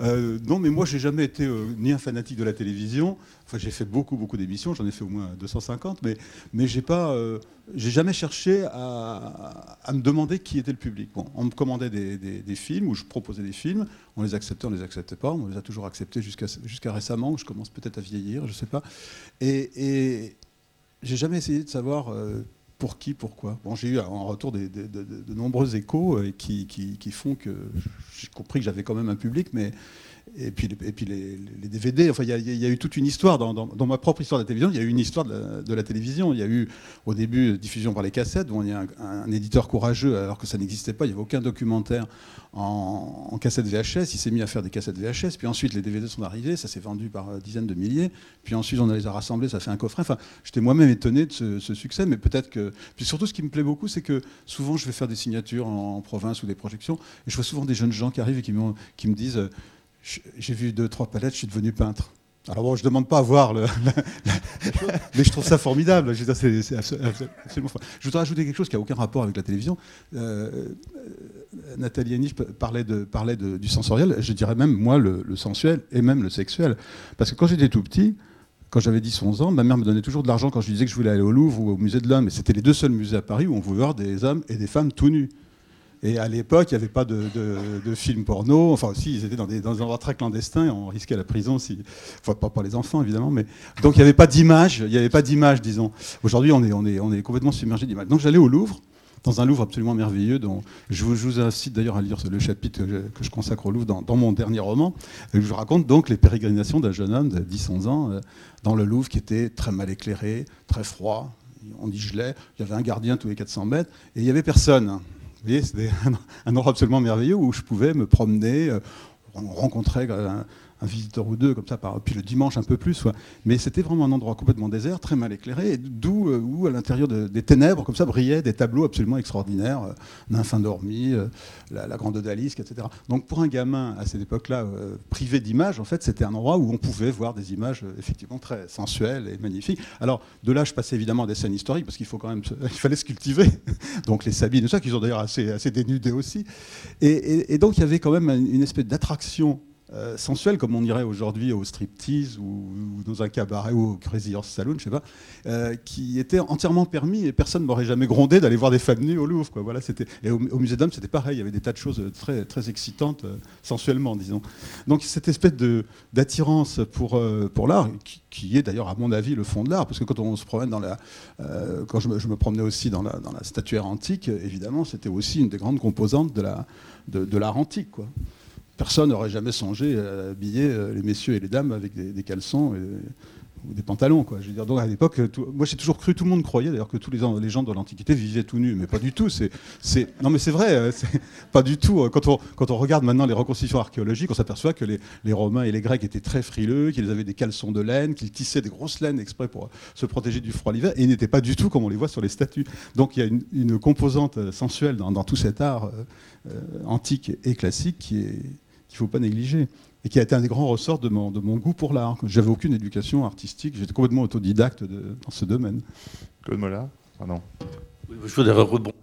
D: euh, non, mais moi, j'ai jamais été euh, ni un fanatique de la télévision. Enfin, j'ai fait beaucoup, beaucoup d'émissions. J'en ai fait au moins 250, mais, mais j'ai pas, euh, j'ai jamais cherché à, à, me demander qui était le public. Bon, on me commandait des, des, films ou je proposais des films. On les acceptait, on les acceptait pas. On les a toujours acceptés jusqu'à jusqu'à récemment. Je commence peut-être à vieillir, je sais pas. Et, et j'ai jamais essayé de savoir pour qui, pourquoi. Bon, j'ai eu en retour de, nombreux échos euh, qui, qui, font que j'ai compris que j'avais quand même un public, mais et puis, les, DVD. Enfin, il y, a eu toute une histoire dans, ma propre histoire de la télévision. Il y a eu une histoire de la, télévision. Il y a eu au début diffusion par les cassettes, où il y a un, éditeur courageux, alors que ça n'existait pas. Il n'y avait aucun documentaire en, cassette VHS. Il s'est mis à faire des cassettes VHS. Puis ensuite, les DVD sont arrivés. Ça s'est vendu par euh, dizaines de milliers. Puis ensuite, on les a rassemblés. Ça fait un coffret. Enfin, j'étais moi-même étonné de ce, succès. Mais peut-être que. Puis surtout, ce qui me plaît beaucoup, c'est que souvent, je vais faire des signatures en, province ou des projections, et je vois souvent des jeunes gens qui arrivent et qui, qui me disent euh, j'ai vu deux, trois palettes, je suis devenu peintre. Alors bon, je ne demande pas à voir, le, mais je trouve ça formidable. Je, voudrais ajouter quelque chose qui n'a aucun rapport avec la télévision. Euh, euh Nathalie Hennig parlait, de, parlait de, du sensoriel, je dirais même, moi, le, sensuel et même le sexuel. Parce que quand j'étais tout petit, quand j'avais 10-11 ans, ma mère me donnait toujours de l'argent quand je lui disais que je voulais aller au Louvre ou au musée de l'homme. Et c'était les deux seuls musées à Paris où on pouvait voir des hommes et des femmes tout nus. Et à l'époque, il n'y avait pas de, de, films porno. Enfin, si, ils étaient dans des, dans endroits très clandestins et on risquait la prison. Si... Enfin, pas pour les enfants, évidemment. Mais... Donc, il n'y avait pas d'image. Il n'y avait pas d'image, disons. Aujourd'hui, on est, complètement submergé d'images. Donc, j'allais au Louvre dans un Louvre absolument merveilleux. Dont je, vous, je incite d'ailleurs à lire le chapitre que je, consacre au Louvre dans, mon dernier roman. je vous raconte donc les pérégrinations d'un jeune homme de 10-11 ans euh, dans le Louvre qui était très mal éclairé, très froid. On dit gelait. Il y avait un gardien tous les 400 mètres et il n'y avait personne. Vous voyez, c'était un, endroit absolument merveilleux où je pouvais me promener. Euh, on rencontrait un, visiteur ou deux, comme ça, puis le dimanche un peu plus. Mais c'était vraiment un endroit complètement désert, très mal éclairé, d'où euh, où à l'intérieur des ténèbres, comme ça, brillaient des tableaux absolument extraordinaires, euh, Nymphe euh, la, Grande Odalisque, etc. Donc pour un gamin à cette époque-là, privé d'images, en fait, c'était un endroit où on pouvait voir des images effectivement très sensuelles et magnifiques. Alors de là, je passais évidemment à des scènes historiques, parce qu'il faut quand même, il fallait se cultiver. donc les Sabines, ça, qu'ils ont d'ailleurs assez, assez dénudés aussi. Et donc il y avait quand même une espèce d'attraction euh, sensuel, comme on dirait aujourd'hui au striptease ou, dans un cabaret ou au Crazy Horse Saloon, je sais pas, euh, qui était entièrement permis et personne m'aurait jamais grondé d'aller voir des femmes nues au Louvre. Voilà, c'était et au, musée d'Homme, c'était pareil. Il y avait des tas de choses très très excitantes euh, sensuellement, disons. Donc cette espèce de d'attirance pour pour l'art, qui, est d'ailleurs à mon avis le fond de l'art, parce que quand on se promène dans la, quand je me, je me, promenais aussi dans la dans la statuaire antique, évidemment, c'était aussi une des grandes composantes de la de, de l'art antique, quoi personne n'aurait jamais songé à habiller euh, les messieurs et les dames avec des, caleçons ou des pantalons. Quoi. Je veux dire, donc à l'époque, moi j'ai toujours cru, tout le monde croyait d'ailleurs que tous les, gens de l'Antiquité vivaient tout nus, mais pas du tout. Non mais c'est vrai, euh, pas du tout. Euh, quand on, regarde maintenant les reconstitutions archéologiques, on s'aperçoit que les, les, Romains et les Grecs étaient très frileux, qu'ils avaient des caleçons de laine, qu'ils tissaient des grosses laines exprès pour se protéger du froid l'hiver, et ils n'étaient pas du tout comme on les voit sur les statues. Donc il y a une, composante sensuelle dans, tout cet art antique et classique qui est qu'il ne faut pas négliger et qui a été un des grands ressorts de mon, de mon goût pour l'art. J'avais aucune éducation artistique, j'étais complètement autodidacte dans ce domaine.
A: Claude Mola Pardon.
C: Je voudrais rebondir.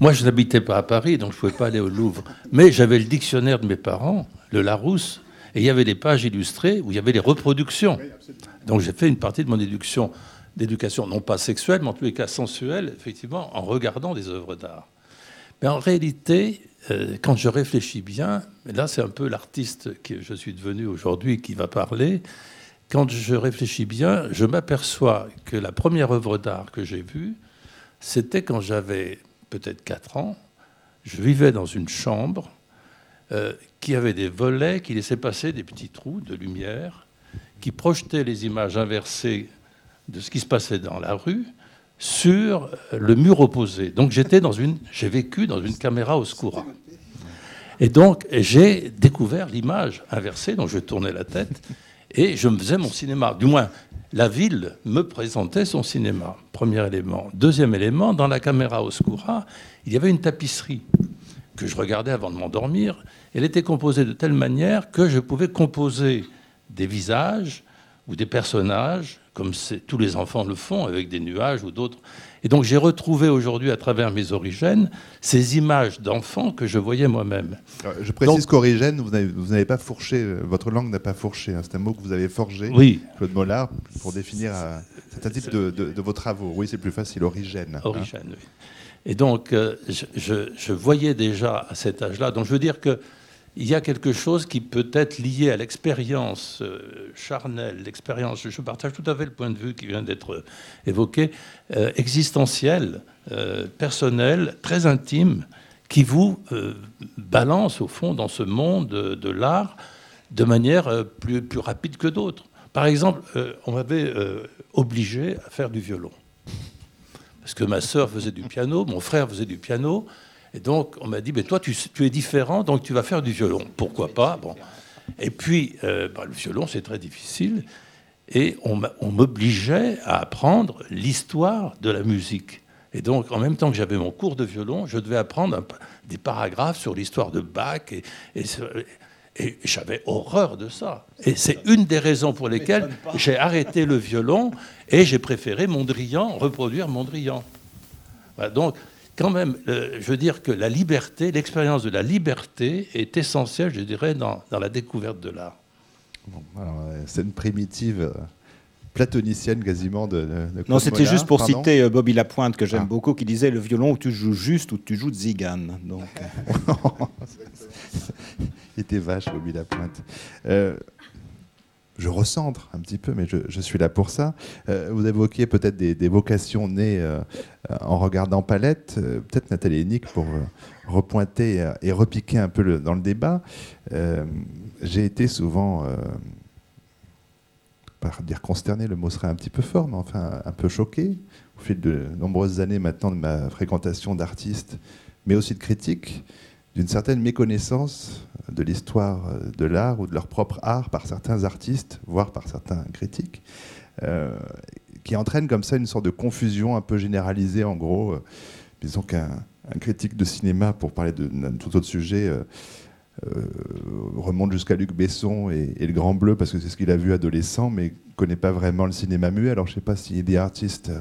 C: Moi, je n'habitais pas à Paris, donc je ne pouvais pas aller au Louvre. Mais j'avais le dictionnaire de mes parents, le Larousse, et il y avait des pages illustrées où il y avait les reproductions. Donc j'ai fait une partie de mon éducation, d'éducation, non pas sexuelle, mais en tous les cas sensuelle, effectivement, en regardant des œuvres d'art. Mais en réalité, quand je réfléchis bien, là c'est un peu l'artiste que je suis devenu aujourd'hui qui va parler, quand je réfléchis bien, je m'aperçois que la première œuvre d'art que j'ai vue, c'était quand j'avais peut-être 4 ans. Je vivais dans une chambre euh, qui avait des volets qui laissaient passer des petits trous de lumière, qui projetaient les images inversées de ce qui se passait dans la rue sur le mur opposé. Donc j'étais dans une, j'ai vécu dans une caméra oscura. Et donc j'ai découvert l'image inversée, donc je tournais la tête et je me faisais mon cinéma. Du moins, la ville me présentait son cinéma. Premier élément. Deuxième élément, dans la caméra oscura, il y avait une tapisserie que je regardais avant de m'endormir. Elle était composée de telle manière que je pouvais composer des visages ou des personnages comme tous les enfants le font avec des nuages ou d'autres. Et donc j'ai retrouvé aujourd'hui, à travers mes origines, ces images d'enfants que je voyais moi-même.
A: Je précise qu'origine, vous n'avez pas fourché, euh, votre langue n'a pas fourché. Hein. c'est un mot que vous avez forgé,
C: oui.
A: Claude Mollard, pour définir euh, un type de, vos travaux. Oui, c'est plus facile, origine.
C: Hein. Origine, oui. Et donc euh, je, je, voyais déjà à cet âge-là. Donc je veux dire que il y a quelque chose qui peut être lié à l'expérience euh, charnelle, l'expérience, je partage tout à fait le point de vue qui vient d'être euh, évoqué, euh, existentiel, personnel, très intime, qui vous balance au fond dans ce monde de, l'art de manière plus, plus rapide que d'autres. Par exemple, on m'avait obligé à faire du violon. Parce que ma sœur faisait du piano, mon frère faisait du piano, et donc, on m'a dit, mais toi, tu, es différent, donc tu vas faire du violon. Pourquoi pas? Bon. Et puis, euh, bah, le violon, c'est très difficile. Et on m'obligeait à apprendre l'histoire de la musique. Et donc, en même temps que j'avais mon cours de violon, je devais apprendre des paragraphes sur l'histoire de Bach. Et, et j'avais horreur de ça. Et c'est une des raisons pour lesquelles j'ai arrêté le violon et j'ai préféré Mondrian, reproduire Mondrian. Voilà, donc, quand même, euh, je veux dire que la liberté, l'expérience de la liberté est essentielle, je dirais, dans, la découverte de l'art.
A: Bon, alors, euh, scène primitive, euh, platonicienne quasiment de. de
E: non, c'était juste pour
A: Pardon
E: citer Bobby Lapointe, que j'aime
A: Ah.
E: beaucoup, qui disait le violon où tu joues juste ou tu joues zigane. Donc,
A: Il était vache, Bobby Lapointe. Euh, je recentre un petit peu, mais je, suis là pour ça. Euh, vous évoquiez peut-être des, vocations nées euh, en regardant Palette. Euh, peut-être Nathalie Hennick pour repointer et repiquer un peu dans le débat. J'ai été souvent, par dire consterné, le mot serait un petit peu fort, mais enfin un peu choqué au fil de nombreuses années maintenant de ma fréquentation d'artistes, mais aussi de critiques, d'une certaine méconnaissance de l'histoire euh, de l'art ou de leur propre art par certains artistes, voire par certains critiques, euh, qui entraîne comme ça une sorte de confusion un peu généralisée. En gros, euh, disons qu'un un critique de cinéma, pour parler d'un tout autre sujet, remonte jusqu'à Luc Besson et, et le Grand Bleu parce que c'est ce qu'il a vu adolescent, mais connaît pas vraiment le cinéma muet. Alors je sais pas si des artistes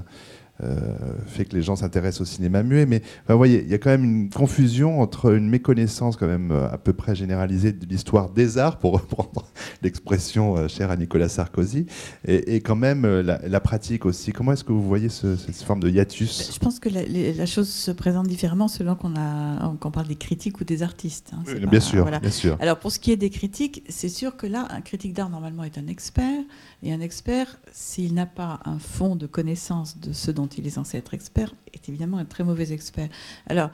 A: fait que les gens s'intéressent au cinéma muet, mais enfin, vous voyez, il y a quand même une confusion entre une méconnaissance quand même euh, à peu près généralisée de l'histoire des arts, pour reprendre l'expression euh, chère à Nicolas Sarkozy, et, et quand même euh, la, la pratique aussi. Comment est-ce que vous voyez ce- cette forme de hiatus?
B: Je pense que la, chose se présente différemment selon qu'on parle des critiques ou des artistes. hein. Pas-
A: Bien sûr,
B: voilà.
A: bien sûr.
B: Alors pour ce qui est des critiques, c'est sûr que là, un critique d'art normalement est un expert, et un expert, s'il n'a pas un fond de connaissance de ce dont il est censé être expert, est évidemment un très mauvais expert. Alors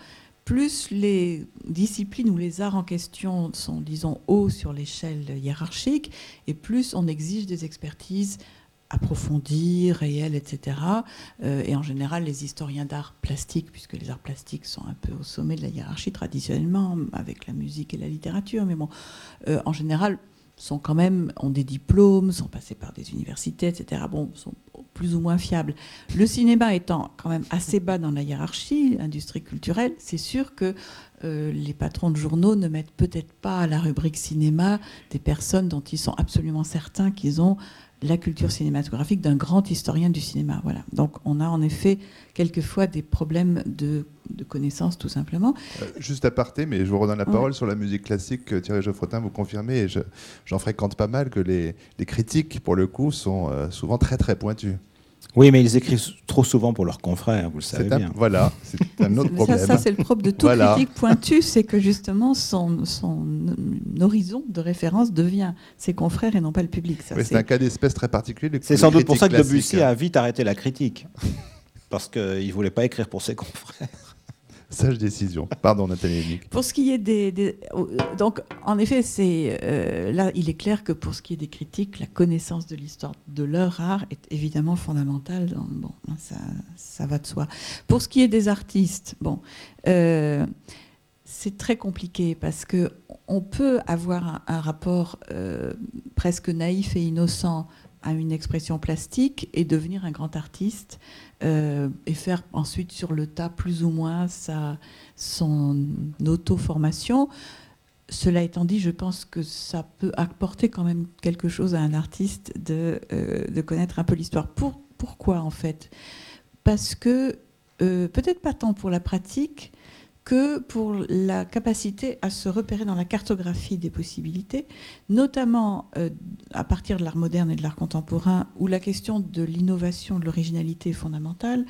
B: plus les disciplines ou les arts en question sont, disons, hauts sur l'échelle hiérarchique, et plus on exige des expertises approfondies, réelles, etc. Euh, et en général, les historiens d'art plastique, puisque les arts plastiques sont un peu au sommet de la hiérarchie traditionnellement, avec la musique et la littérature, mais bon, euh, en général, sont quand même, ont des diplômes, sont passés par des universités, etc. Bon, sont plus ou moins fiables. Le cinéma étant quand même assez bas dans la hiérarchie, industrie culturelle, c'est sûr que euh, les patrons de journaux ne mettent peut-être pas à la rubrique cinéma des personnes dont ils sont absolument certains qu'ils ont la culture cinématographique d'un grand historien du cinéma. Voilà. Donc on a en effet quelquefois des problèmes de, de connaissances tout simplement.
A: Euh, juste à parté, mais je vous redonne la
B: Ouais.
A: parole sur la musique classique. Thierry Geoffrotin, vous confirmez, et je- j'en fréquente pas mal, que les, les critiques, pour le coup, sont euh, souvent très très pointues.
E: Oui, mais ils écrivent trop souvent pour leurs confrères, vous le savez
A: un,
E: bien.
A: voilà, c'est un autre
B: ça,
A: problème.
B: ça, c'est le propre de tout
A: Voilà.
B: critique pointu, c'est que justement son, son horizon de référence devient ses confrères et non pas le public.
A: Oui,
B: c'est-
A: un cas d'espèce très particulier.
E: C'est sans doute pour ça que
A: classique.
E: Debussy a vite arrêté la critique. Parce qu'il ne voulait pas écrire pour ses confrères.
A: Sage décision. Pardon, Nathalie Hennick.
B: Pour ce qui est des, euh, donc en effet, c'est euh, là, il est clair que pour ce qui est des critiques, la connaissance de l'histoire de leur art est évidemment fondamentale. Bon, ça, ça va de soi. Pour ce qui est des artistes, bon, euh, c'est très compliqué parce que on peut avoir un, un rapport euh, presque naïf et innocent à une expression plastique et devenir un grand artiste euh, et faire ensuite sur le tas plus ou moins sa, son auto-formation. Cela étant dit, je pense que ça peut apporter quand même quelque chose à un artiste de, euh, de connaître un peu l'histoire. Pour, pourquoi en fait? Parce que euh, peut-être pas tant pour la pratique que pour la capacité à se repérer dans la cartographie des possibilités, notamment euh, à partir de l'art moderne et de l'art contemporain, où la question de l'innovation, de l'originalité est fondamentale.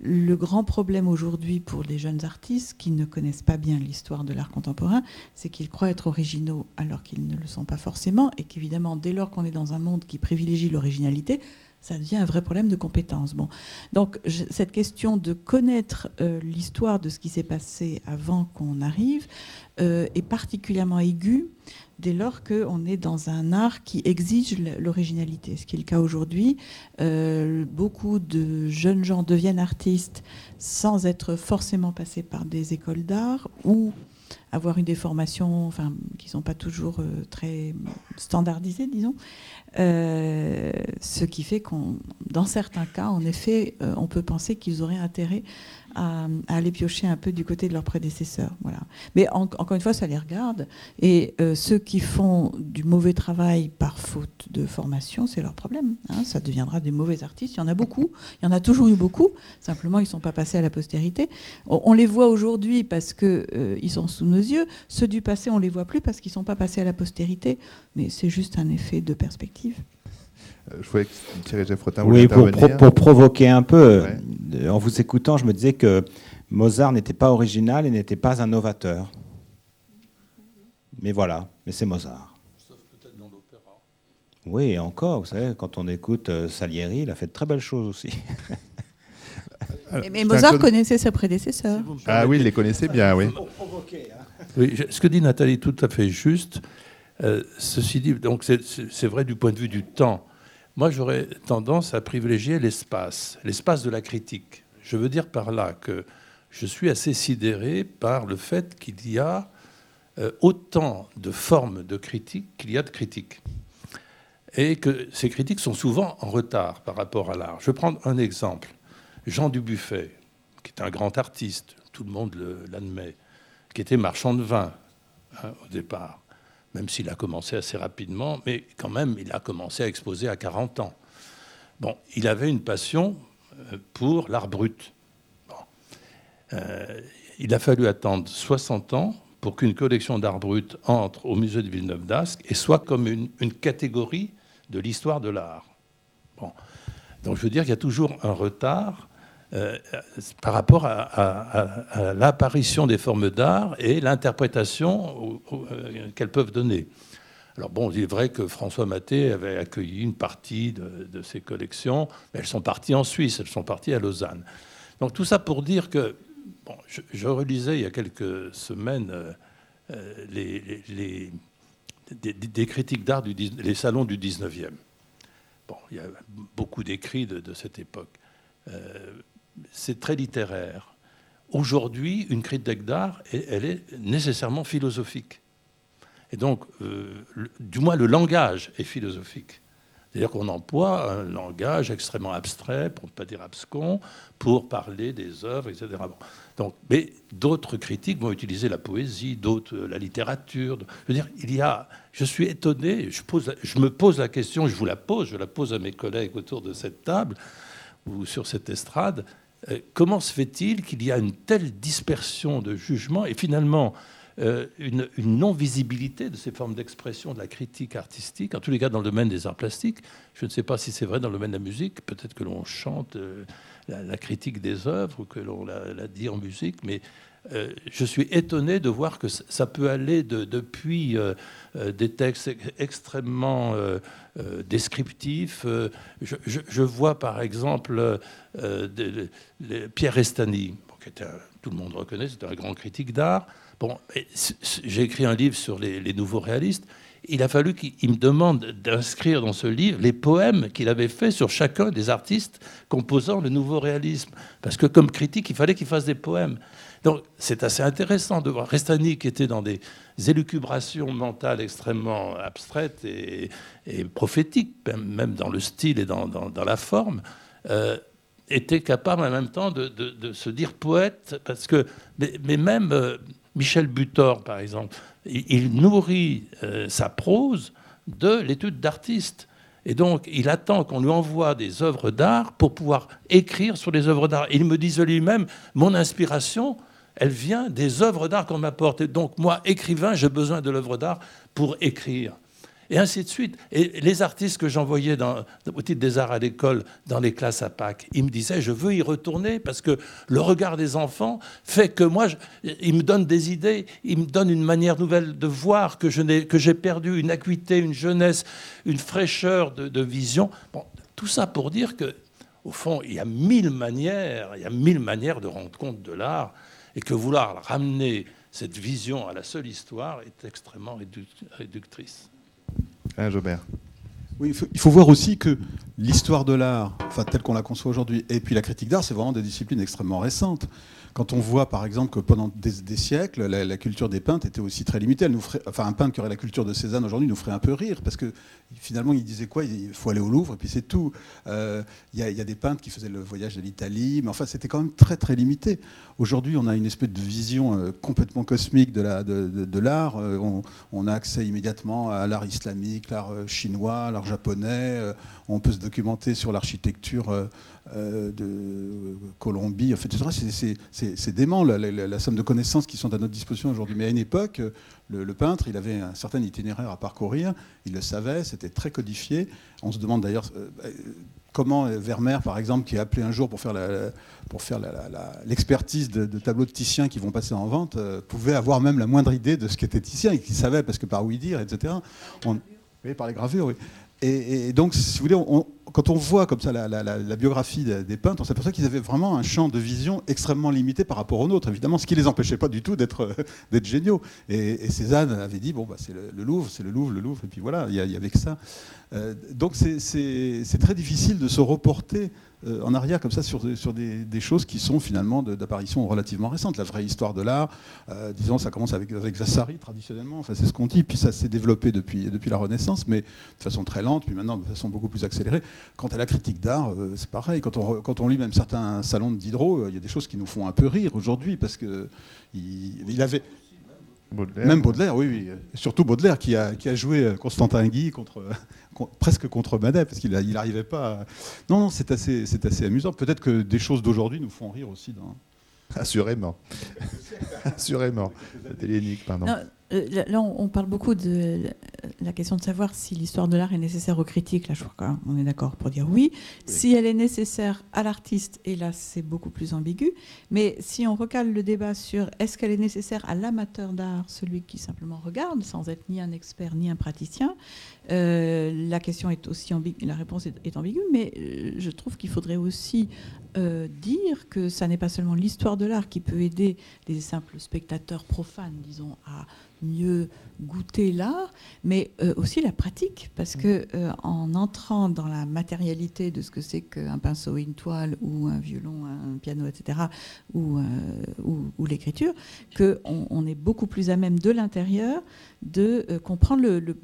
B: Le grand problème aujourd'hui pour les jeunes artistes qui ne connaissent pas bien l'histoire de l'art contemporain, c'est qu'ils croient être originaux alors qu'ils ne le sont pas forcément, et qu'évidemment, dès lors qu'on est dans un monde qui privilégie l'originalité, ça devient un vrai problème de compétence. Bon. Donc cette question de connaître euh, l'histoire de ce qui s'est passé avant qu'on arrive euh, est particulièrement aiguë dès lors qu'on est dans un art qui exige l'originalité, ce qui est le cas aujourd'hui. Euh, beaucoup de jeunes gens deviennent artistes sans être forcément passés par des écoles d'art ou avoir eu des formations enfin, qui ne sont pas toujours très standardisées, disons. Euh, ce qui fait qu'on, dans certains cas, en effet, euh, on peut penser qu'ils auraient intérêt à, aller piocher un peu du côté de leurs prédécesseurs. Voilà. Mais en- encore une fois, ça les regarde. Et euh, ceux qui font du mauvais travail par faute de formation, c'est leur problème. hein. Ça deviendra des mauvais artistes. Il y en a beaucoup. Il y en a toujours eu beaucoup. Simplement, ils ne sont pas passés à la postérité. On, on les voit aujourd'hui parce qu'ils sont sous nos yeux. Ceux du passé, on ne les voit plus parce qu'ils ne sont pas passés à la postérité. Mais c'est juste un effet de perspective.
A: Je voulais que Thierry Geffrotin
E: Oui, pour, pour, provoquer un peu, en vous écoutant, je me disais que Mozart n'était pas original et n'était pas un novateur. Mais voilà, mais c'est Mozart. Sauf peut-être dans l'opéra. Oui, encore, vous savez, quand on écoute euh, Salieri, il a fait de très belles choses aussi.
B: mais Mozart connaissait ses prédécesseurs.
A: ah oui, il les connaissait bien, oui.
C: Hein. oui. Ce que dit Nathalie est tout à fait juste. Euh, ceci dit, donc c'est vrai du point de vue du temps. Moi, j'aurais tendance à privilégier l'espace, l'espace de la critique. Je veux dire par là que je suis assez sidéré par le fait qu'il y a euh, autant de formes de critique qu'il y a de critiques. Et que ces critiques sont souvent en retard par rapport à l'art. Je vais prendre un exemple. Jean Dubuffet, qui est un grand artiste, tout le monde l'admet, qui était marchand de vin hein, au départ, même s'il a commencé assez rapidement, mais quand même, il a commencé à exposer à 40 ans. Bon, il avait une passion euh, pour l'art brut. Euh, il a fallu attendre 60 ans pour qu'une collection d'art brut entre au musée de Villeneuve d'Ascq et soit comme une, catégorie de l'histoire de l'art. Donc je veux dire qu'il y a toujours un retard euh, par rapport à, l'apparition des formes d'art et l'interprétation euh, qu'elles peuvent donner. Alors bon, il est vrai que François Maté avait accueilli une partie de, ces collections, mais elles sont parties en Suisse, elles sont parties à Lausanne. Donc tout ça pour dire que je, relisais il y a quelques semaines euh, les, des, critiques d'art, les salons du 19e. Bon, il y a beaucoup d'écrits de, cette époque. C'est très littéraire. Aujourd'hui, une critique d'art, elle est nécessairement philosophique. Et donc, du moins, le langage est philosophique. C'est-à-dire qu'on emploie un langage extrêmement abstrait, pour ne pas dire abscon, pour parler des œuvres, etc. Donc, mais d'autres critiques vont utiliser la poésie, d'autres euh, la littérature. Je veux dire, il y a. Je suis étonné. Je, pose, je me pose la question. Je vous la pose. Je la pose à mes collègues autour de cette table ou sur cette estrade. Euh, comment se fait-il qu'il y a une telle dispersion de jugement et finalement euh, une, non-visibilité de ces formes d'expression de la critique artistique, en tous les cas dans le domaine des arts plastiques. Je ne sais pas si c'est vrai dans le domaine de la musique, peut-être que l'on chante euh, la, critique des œuvres ou que l'on la, dit en musique, mais euh, je suis étonné de voir que ça peut aller depuis des textes extrêmement descriptifs. Je, vois par exemple Pierre Restani, était, tout le monde reconnaît, c'est un grand critique d'art. Bon, j'ai écrit un livre sur les, nouveaux réalistes. Il a fallu qu'il me demande d'inscrire dans ce livre les poèmes qu'il avait faits sur chacun des artistes composant le nouveau réalisme. Parce que comme critique, il fallait qu'il fasse des poèmes. Donc c'est assez intéressant de voir Restani qui était dans des élucubrations mentales extrêmement abstraites et, prophétiques, même dans le style et dans, la forme, euh, était capable en même temps de, se dire poète, parce que, mais, même euh, Michel Butor, par exemple, il, nourrit euh, sa prose de l'étude d'artiste. Et donc, il attend qu'on lui envoie des œuvres d'art pour pouvoir écrire sur les œuvres d'art. Il me disait lui-même, mon inspiration, elle vient des œuvres d'art qu'on m'apporte. Et donc, moi, écrivain, j'ai besoin de l'œuvre d'art pour écrire et ainsi de suite. Et les artistes que j'envoyais au titre des arts à l'école, dans les classes à Pâques, ils me disaient, je veux y retourner parce que le regard des enfants fait que moi, ils me donnent des idées, ils me donnent une manière nouvelle de voir que j'ai perdu, une acuité, une jeunesse, une fraîcheur de, vision. Bon, tout ça pour dire que, au fond, il y a mille manières, il y a mille manières de rendre compte de l'art et que vouloir ramener cette vision à la seule histoire est extrêmement réductrice.
A: Hein,
D: oui, il faut, voir aussi que l'histoire de l'art, enfin, telle qu'on la conçoit aujourd'hui, et puis la critique d'art, c'est vraiment des disciplines extrêmement récentes. Quand on voit, par exemple, que pendant des, siècles, la, culture des peintres était aussi très limitée. Enfin, un peintre qui aurait la culture de Cézanne aujourd'hui nous ferait un peu rire, parce que finalement, il disait quoi? Il faut aller au Louvre, et puis c'est tout. Euh, il y, a des peintres qui faisaient le voyage de l'Italie, mais enfin, c'était quand même très, très limité. Aujourd'hui, on a une espèce de vision euh, complètement cosmique de l'art. Euh, on, on, a accès immédiatement à l'art islamique, l'art chinois, l'art japonais, on peut se documenter sur l'architecture de Colombie, fait, c'est dément la, somme de connaissances qui sont à notre disposition aujourd'hui. Mais à une époque, le, peintre, il avait un certain itinéraire à parcourir, il le savait, c'était très codifié. On se demande d'ailleurs comment Vermeer, par exemple, qui est appelé un jour pour faire l'expertise de, tableaux de Titien qui vont passer en vente, pouvait avoir même la moindre idée de ce qu'était Titien et qu'il savait parce que par oui dire, etc. On, oui, par les gravures, oui. Et, donc, si vous voulez, quand on voit comme ça la, biographie des peintres, on s'aperçoit qu'ils avaient vraiment un champ de vision extrêmement limité par rapport aux nôtres, évidemment, ce qui ne les empêchait pas du tout d'être géniaux. Et, Cézanne avait dit, bon, bah, c'est le, Louvre, c'est le Louvre, le Louvre, et puis voilà, il y, avait que ça. Euh, donc c'est très difficile de se reporter euh, en arrière comme ça sur, des, choses qui sont finalement d'apparition relativement récentes. La vraie histoire de l'art, euh, disons, ça commence avec, avec Vasari traditionnellement, c'est ce qu'on dit, puis ça s'est développé depuis, la Renaissance, mais de façon très lente, puis maintenant de façon beaucoup plus accélérée. Quant à la critique d'art, euh, c'est pareil. Quand on, quand on lit même certains salons de Diderot, il y a des choses qui nous font un peu rire aujourd'hui, parce qu'il il avait... Même Baudelaire, oui, oui. Surtout Baudelaire qui a, qui a joué Constantin Guy contre, presque contre Manet, parce qu'il n'arrivait pas à... Non, non, c'est assez, assez amusant. Peut-être que des choses d'aujourd'hui nous font rire aussi. Dans...
A: Assurément. Assurément. pardon.
B: Euh, là, on parle beaucoup de la question de savoir si l'histoire de l'art est nécessaire aux critiques. Là, je crois qu'on est d'accord pour dire oui. Si elle est nécessaire à l'artiste, et là, c'est beaucoup plus ambigu. Mais si on recale le débat sur est-ce qu'elle est nécessaire à l'amateur d'art, celui qui simplement regarde, sans être ni un expert ni un praticien, euh, la question est aussi ambiguë, la réponse est, ambiguë. Mais euh, je trouve qu'il faudrait aussi dire que ça n'est pas seulement l'histoire de l'art qui peut aider les simples spectateurs profanes, disons, à mieux goûter l'art, mais euh, aussi la pratique, parce que euh, en entrant dans la matérialité de ce que c'est qu'un pinceau, une toile, ou un violon, un piano, etc., ou, euh, ou, l'écriture, qu'on on est beaucoup plus à même de l'intérieur de comprendre le,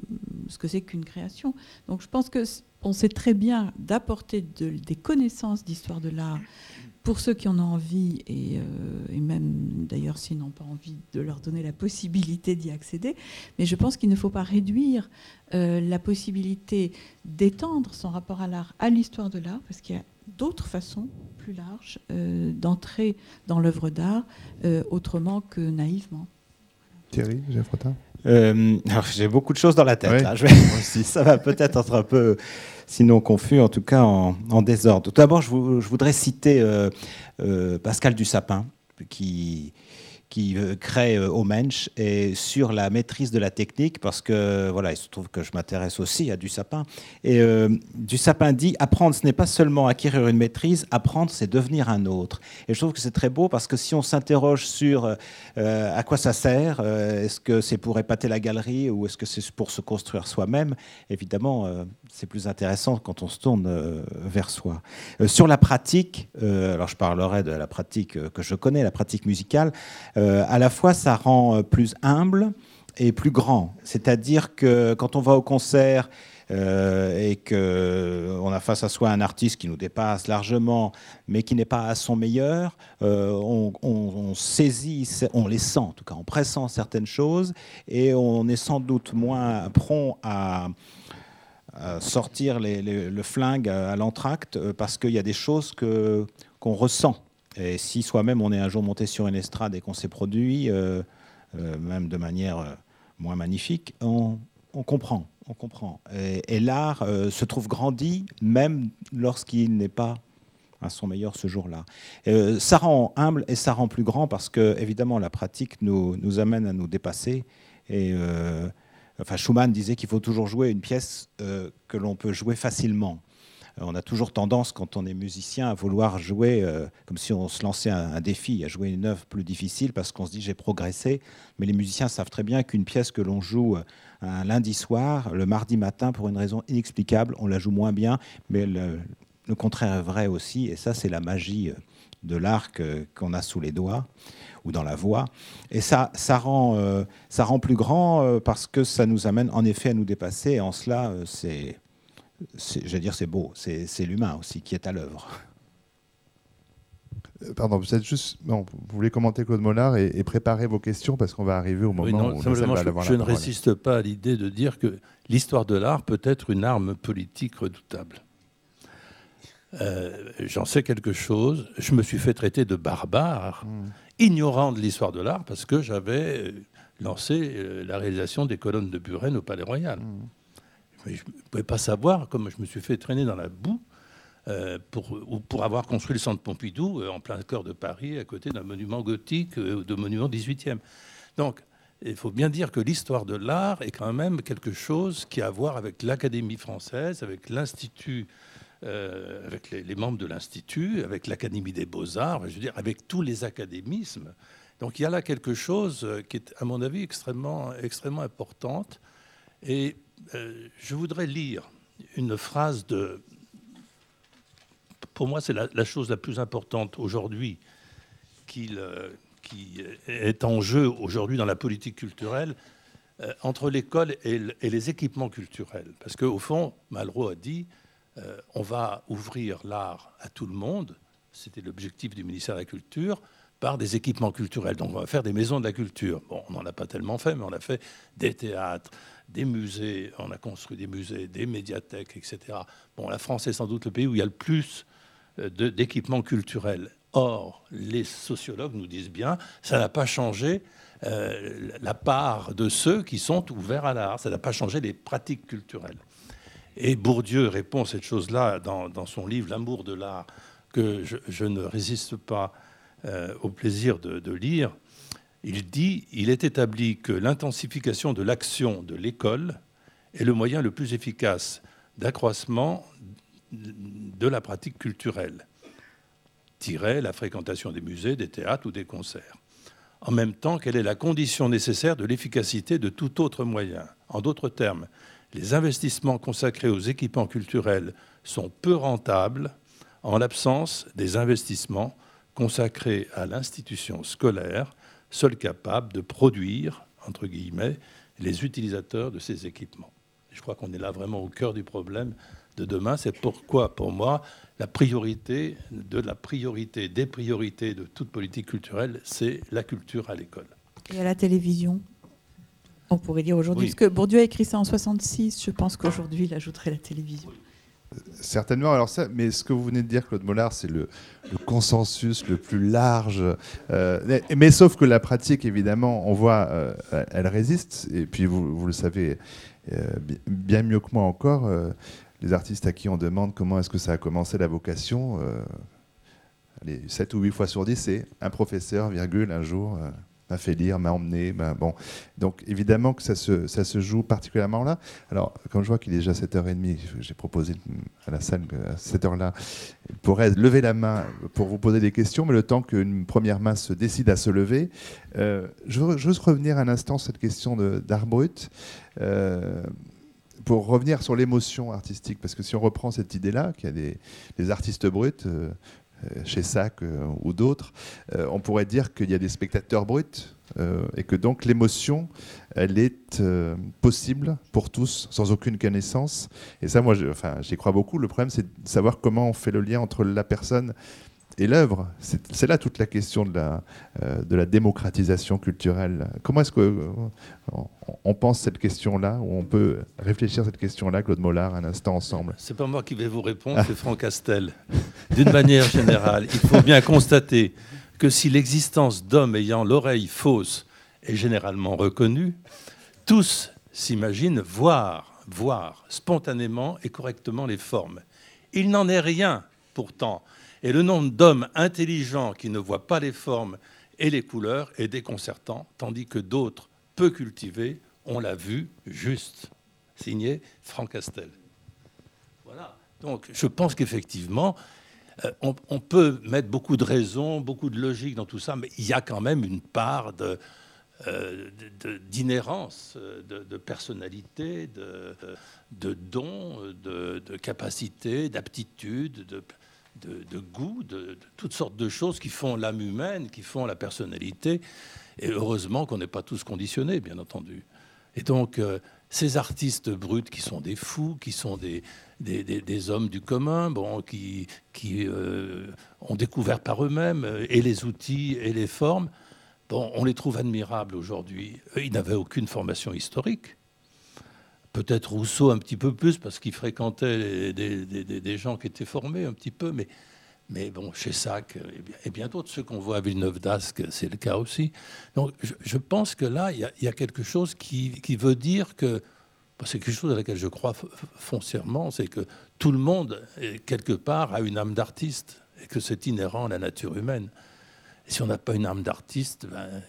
B: ce que c'est qu'une création. Donc je pense que on sait très bien d'apporter des connaissances d'histoire de l'art pour ceux qui en ont envie, et, euh, même d'ailleurs s'ils n'ont pas envie de leur donner la possibilité d'y accéder, mais je pense qu'il ne faut pas réduire euh, la possibilité d'étendre son rapport à l'art à l'histoire de l'art, parce qu'il y a d'autres façons plus larges euh, d'entrer dans l'œuvre d'art autrement que naïvement.
A: Thierry,
E: euh, J'ai beaucoup de choses dans la tête. Là. Je ça va peut-être être un peu sinon confus, en tout cas en, désordre. Tout d'abord, je, voudrais citer euh, euh, Pascal Dussapin, qui, qui euh, crée au Mensch et sur la maîtrise de la technique, parce que voilà, il se trouve que je m'intéresse aussi à du sapin. Et du sapin dit apprendre, ce n'est pas seulement acquérir une maîtrise, apprendre, c'est devenir un autre. Et je trouve que c'est très beau parce que si on s'interroge sur à quoi ça sert, est-ce que c'est pour épater la galerie ou est-ce que c'est pour se construire soi-même, évidemment, c'est plus intéressant quand on se tourne euh, vers soi. Euh, sur la pratique, euh, alors je parlerai de la pratique que je connais, la pratique musicale, à la fois ça rend plus humble et plus grand. C'est-à-dire que quand on va au concert, et qu'on a face à soi un artiste qui nous dépasse largement, mais qui n'est pas à son meilleur, on, on, saisit, on les sent, en tout cas en pressant certaines choses, et on est sans doute moins prompt à, sortir le flingue à, l'entracte euh, parce qu'il y a des choses qu'on ressent. Et si soi-même on est un jour monté sur une estrade et qu'on s'est produit, euh, euh, même de manière moins magnifique, on, comprend. On comprend. Et, l'art se trouve grandi même lorsqu'il n'est pas à son meilleur ce jour-là. ça rend humble et ça rend plus grand parce que, évidemment, la pratique nous, amène à nous dépasser. Et Enfin, Schumann disait qu'il faut toujours jouer une pièce euh, que l'on peut jouer facilement. Euh, on a toujours tendance, quand on est musicien, à vouloir jouer euh, comme si on se lançait un, défi, à jouer une œuvre plus difficile parce qu'on se dit j'ai progressé. Mais les musiciens savent très bien qu'une pièce que l'on joue un lundi soir, le mardi matin, pour une raison inexplicable, on la joue moins bien. Mais le, contraire est vrai aussi. Et ça, c'est la magie de l'art qu'on a sous les doigts ou dans la voix. Et ça, ça, rend, euh, ça rend plus grand euh, parce que ça nous amène en effet à nous dépasser. Et en cela, euh, c'est, j'allais dire, c'est beau. C'est, l'humain aussi qui est à l'œuvre.
A: pardon, vous êtes juste. Non, vous voulez commenter Claude Mollard et, préparer vos questions parce qu'on va arriver au moment où
C: simplement, je, je ne résiste pas à l'idée de dire que l'histoire de l'art peut être une arme politique redoutable. Euh, j'en sais quelque chose. Je me suis fait traiter de barbare, hmm. ignorant de l'histoire de l'art, parce que j'avais lancé la réalisation des colonnes de Buren au Palais Royal. Hmm. Mais je ne pouvais pas savoir comment je me suis fait traîner dans la boue euh, pour, pour avoir construit le centre Pompidou euh, en plein cœur de Paris, à côté d'un monument gothique euh, de monument 18e. Donc, il faut bien dire que l'histoire de l'art est quand même quelque chose qui a à voir avec l'Académie française, avec l'Institut, avec les, les, membres de l'Institut, avec l'Académie des beaux-arts, je veux dire, avec tous les académismes. Donc il y a là quelque chose qui est, à mon avis, extrêmement, extrêmement importante. Et je voudrais lire une phrase de, pour moi, c'est la, chose la plus importante aujourd'hui qui, est en jeu aujourd'hui dans la politique culturelle euh, entre l'école et, les équipements culturels. Parce qu'au fond, Malraux a dit euh, on va ouvrir l'art à tout le monde, c'était l'objectif du ministère de la Culture, par des équipements culturels. Donc on va faire des maisons de la culture. Bon, on n'en a pas tellement fait, mais on a fait des théâtres, des musées, on a construit des musées, des médiathèques, etc. Bon, la France est sans doute le pays où il y a le plus euh, d'équipements culturels. Or, les sociologues nous disent bien, ça n'a pas changé euh, la part de ceux qui sont ouverts à l'art, ça n'a pas changé les pratiques culturelles. Et Bourdieu répond cette chose-là dans, son livre L'amour de l'art, que je, ne résiste pas euh, au plaisir de, lire. Il dit Il est établi que l'intensification de l'action de l'école est le moyen le plus efficace d'accroissement de la pratique culturelle, tirer la fréquentation des musées, des théâtres ou des concerts. En même temps qu'elle est la condition nécessaire de l'efficacité de tout autre moyen? En d'autres termes, les investissements consacrés aux équipements culturels sont peu rentables en l'absence des investissements consacrés à l'institution scolaire, seule capable de produire, entre guillemets, les utilisateurs de ces équipements. Je crois qu'on est là vraiment au cœur du problème de demain. C'est pourquoi, pour moi, la priorité de la priorité des priorités de toute politique culturelle, c'est la culture à l'école.
B: Et à la télévision On pourrait dire aujourd'hui, parce que Bourdieu a écrit ça en 66, je pense qu'aujourd'hui, il ajouterait la télévision.
A: Certainement. Mais ce que vous venez de dire, Claude Mollard, c'est le, consensus le plus large. Euh, mais sauf que la pratique, évidemment, on voit, euh, elle résiste. Et puis vous, le savez euh, bien mieux que moi encore les artistes à qui on demande comment est-ce que ça a commencé la vocation, les 7 ou 8 fois sur 10, c'est un professeur, virgule, un jour, m'a fait lire, m'a emmené. Bon. Donc évidemment que ça se, ça se joue particulièrement là. Alors, quand je vois qu'il est déjà 7h30, j'ai proposé à la salle à cette heure-là, pourrait lever la main pour vous poser des questions, mais le temps qu'une première main se décide à se lever, euh, je, veux, juste revenir un instant sur cette question d'art brut. Euh, pour revenir sur l'émotion artistique, parce que si on reprend cette idée-là, qu'il y a des, artistes bruts, euh, chez SAC euh, ou d'autres, on pourrait dire qu'il y a des spectateurs bruts et que donc l'émotion, elle est possible pour tous, sans aucune connaissance. Et ça, moi, j'y crois beaucoup. Le problème, c'est de savoir comment on fait le lien entre la personne et l'œuvre, c'est là toute la question de la, euh, démocratisation culturelle. Comment est-ce qu'on euh, on pense cette question-là, ou on peut réfléchir à cette question-là, Claude Mollard, un instant ensemble?
C: C'est pas moi qui vais vous répondre, c'est Franck Castel. D'une manière générale, il faut bien constater que si l'existence d'hommes ayant l'oreille fausse est généralement reconnue, tous s'imaginent voir, voir spontanément et correctement les formes. Il n'en est rien, pourtant, et le nombre d'hommes intelligents qui ne voient pas les formes et les couleurs est déconcertant, tandis que d'autres, peu cultivés, ont la vue juste. Signé Franck Castel. Voilà. Donc je pense qu'effectivement, euh, on, peut mettre beaucoup de raisons, beaucoup de logique dans tout ça, mais il y a quand même une part euh, d'inhérence, de, de, personnalité, de, dons, de, de capacité, d'aptitude, de, goût, de, toutes sortes de choses qui font l'âme humaine, qui font la personnalité. Et heureusement qu'on n'est pas tous conditionnés, bien entendu. Et donc, euh, ces artistes bruts qui sont des fous, qui sont des, des, hommes du commun, bon, qui, qui euh, ont découvert par eux-mêmes euh, et les outils et les formes, bon, on les trouve admirables aujourd'hui. Ils n'avaient aucune formation historique. Peut-être Rousseau un petit peu plus parce qu'il fréquentait des, gens qui étaient formés un petit peu, mais, mais bon, chez Sac et bien, d'autres, ceux qu'on voit à Villeneuve d'Ascq, c'est le cas aussi. Donc je, pense que là, il y, a quelque chose qui, qui veut dire que c'est quelque chose à laquelle je crois foncièrement, c'est que tout le monde, quelque part, a une âme d'artiste et que c'est inhérent à la nature humaine. Et si on n'a pas une âme d'artiste, ben, euh,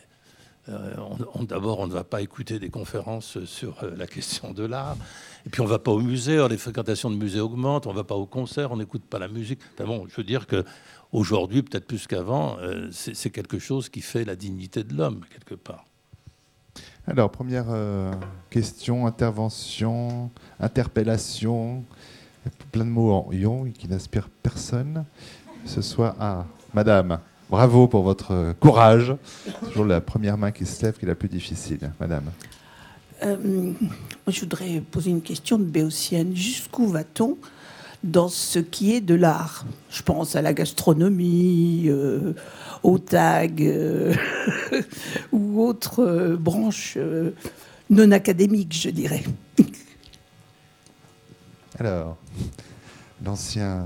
C: d'abord, on ne va pas écouter des conférences sur euh, la question de l'art. Et puis, on ne va pas au musée. les fréquentations de musées augmentent. On ne va pas au concert. On n'écoute pas la musique. bon, je veux dire que aujourd'hui, peut-être plus qu'avant, euh, c'est quelque chose qui fait la dignité de l'homme, quelque part.
A: Alors, première euh, question, intervention, interpellation, plein de mots en ion qui n'inspirent personne. Ce soit à Madame. Bravo pour votre courage. Toujours la première main qui se lève qui est la plus difficile. Madame.
F: Euh, je voudrais poser une question de Béotienne. Jusqu'où va-t-on dans ce qui est de l'art? Je pense à la gastronomie, euh, au tag euh, ou autres euh, branches euh, non académiques, je dirais.
A: Alors, l'ancien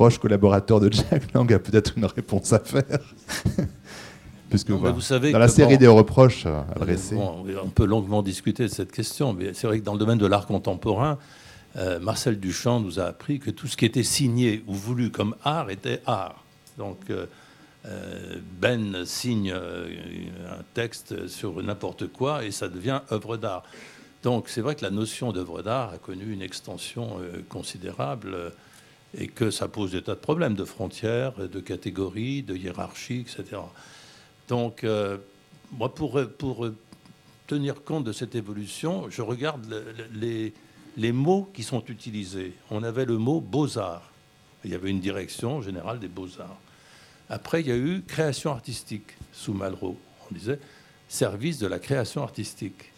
A: proche collaborateur de Jack Lang a peut-être une réponse à faire. Puisque vous savez dans la série des reproches adressés.
C: on peut longuement discuter de cette question, mais c'est vrai que dans le domaine de l'art contemporain, Marcel Duchamp nous a appris que tout ce qui était signé ou voulu comme art était art. Donc euh, euh, Ben signe euh, un texte sur n'importe quoi et ça devient œuvre d'art. Donc c'est vrai que la notion d'œuvre d'art a connu une extension considérable et que ça pose des tas de problèmes de frontières, de catégories, de hiérarchie, etc. Donc moi, pour, tenir compte de cette évolution, je regarde les, les mots qui sont utilisés. On avait le mot beaux-arts. Il y avait une direction générale des beaux-arts. Après, il y a eu création artistique sous Malraux. On disait service de la création artistique.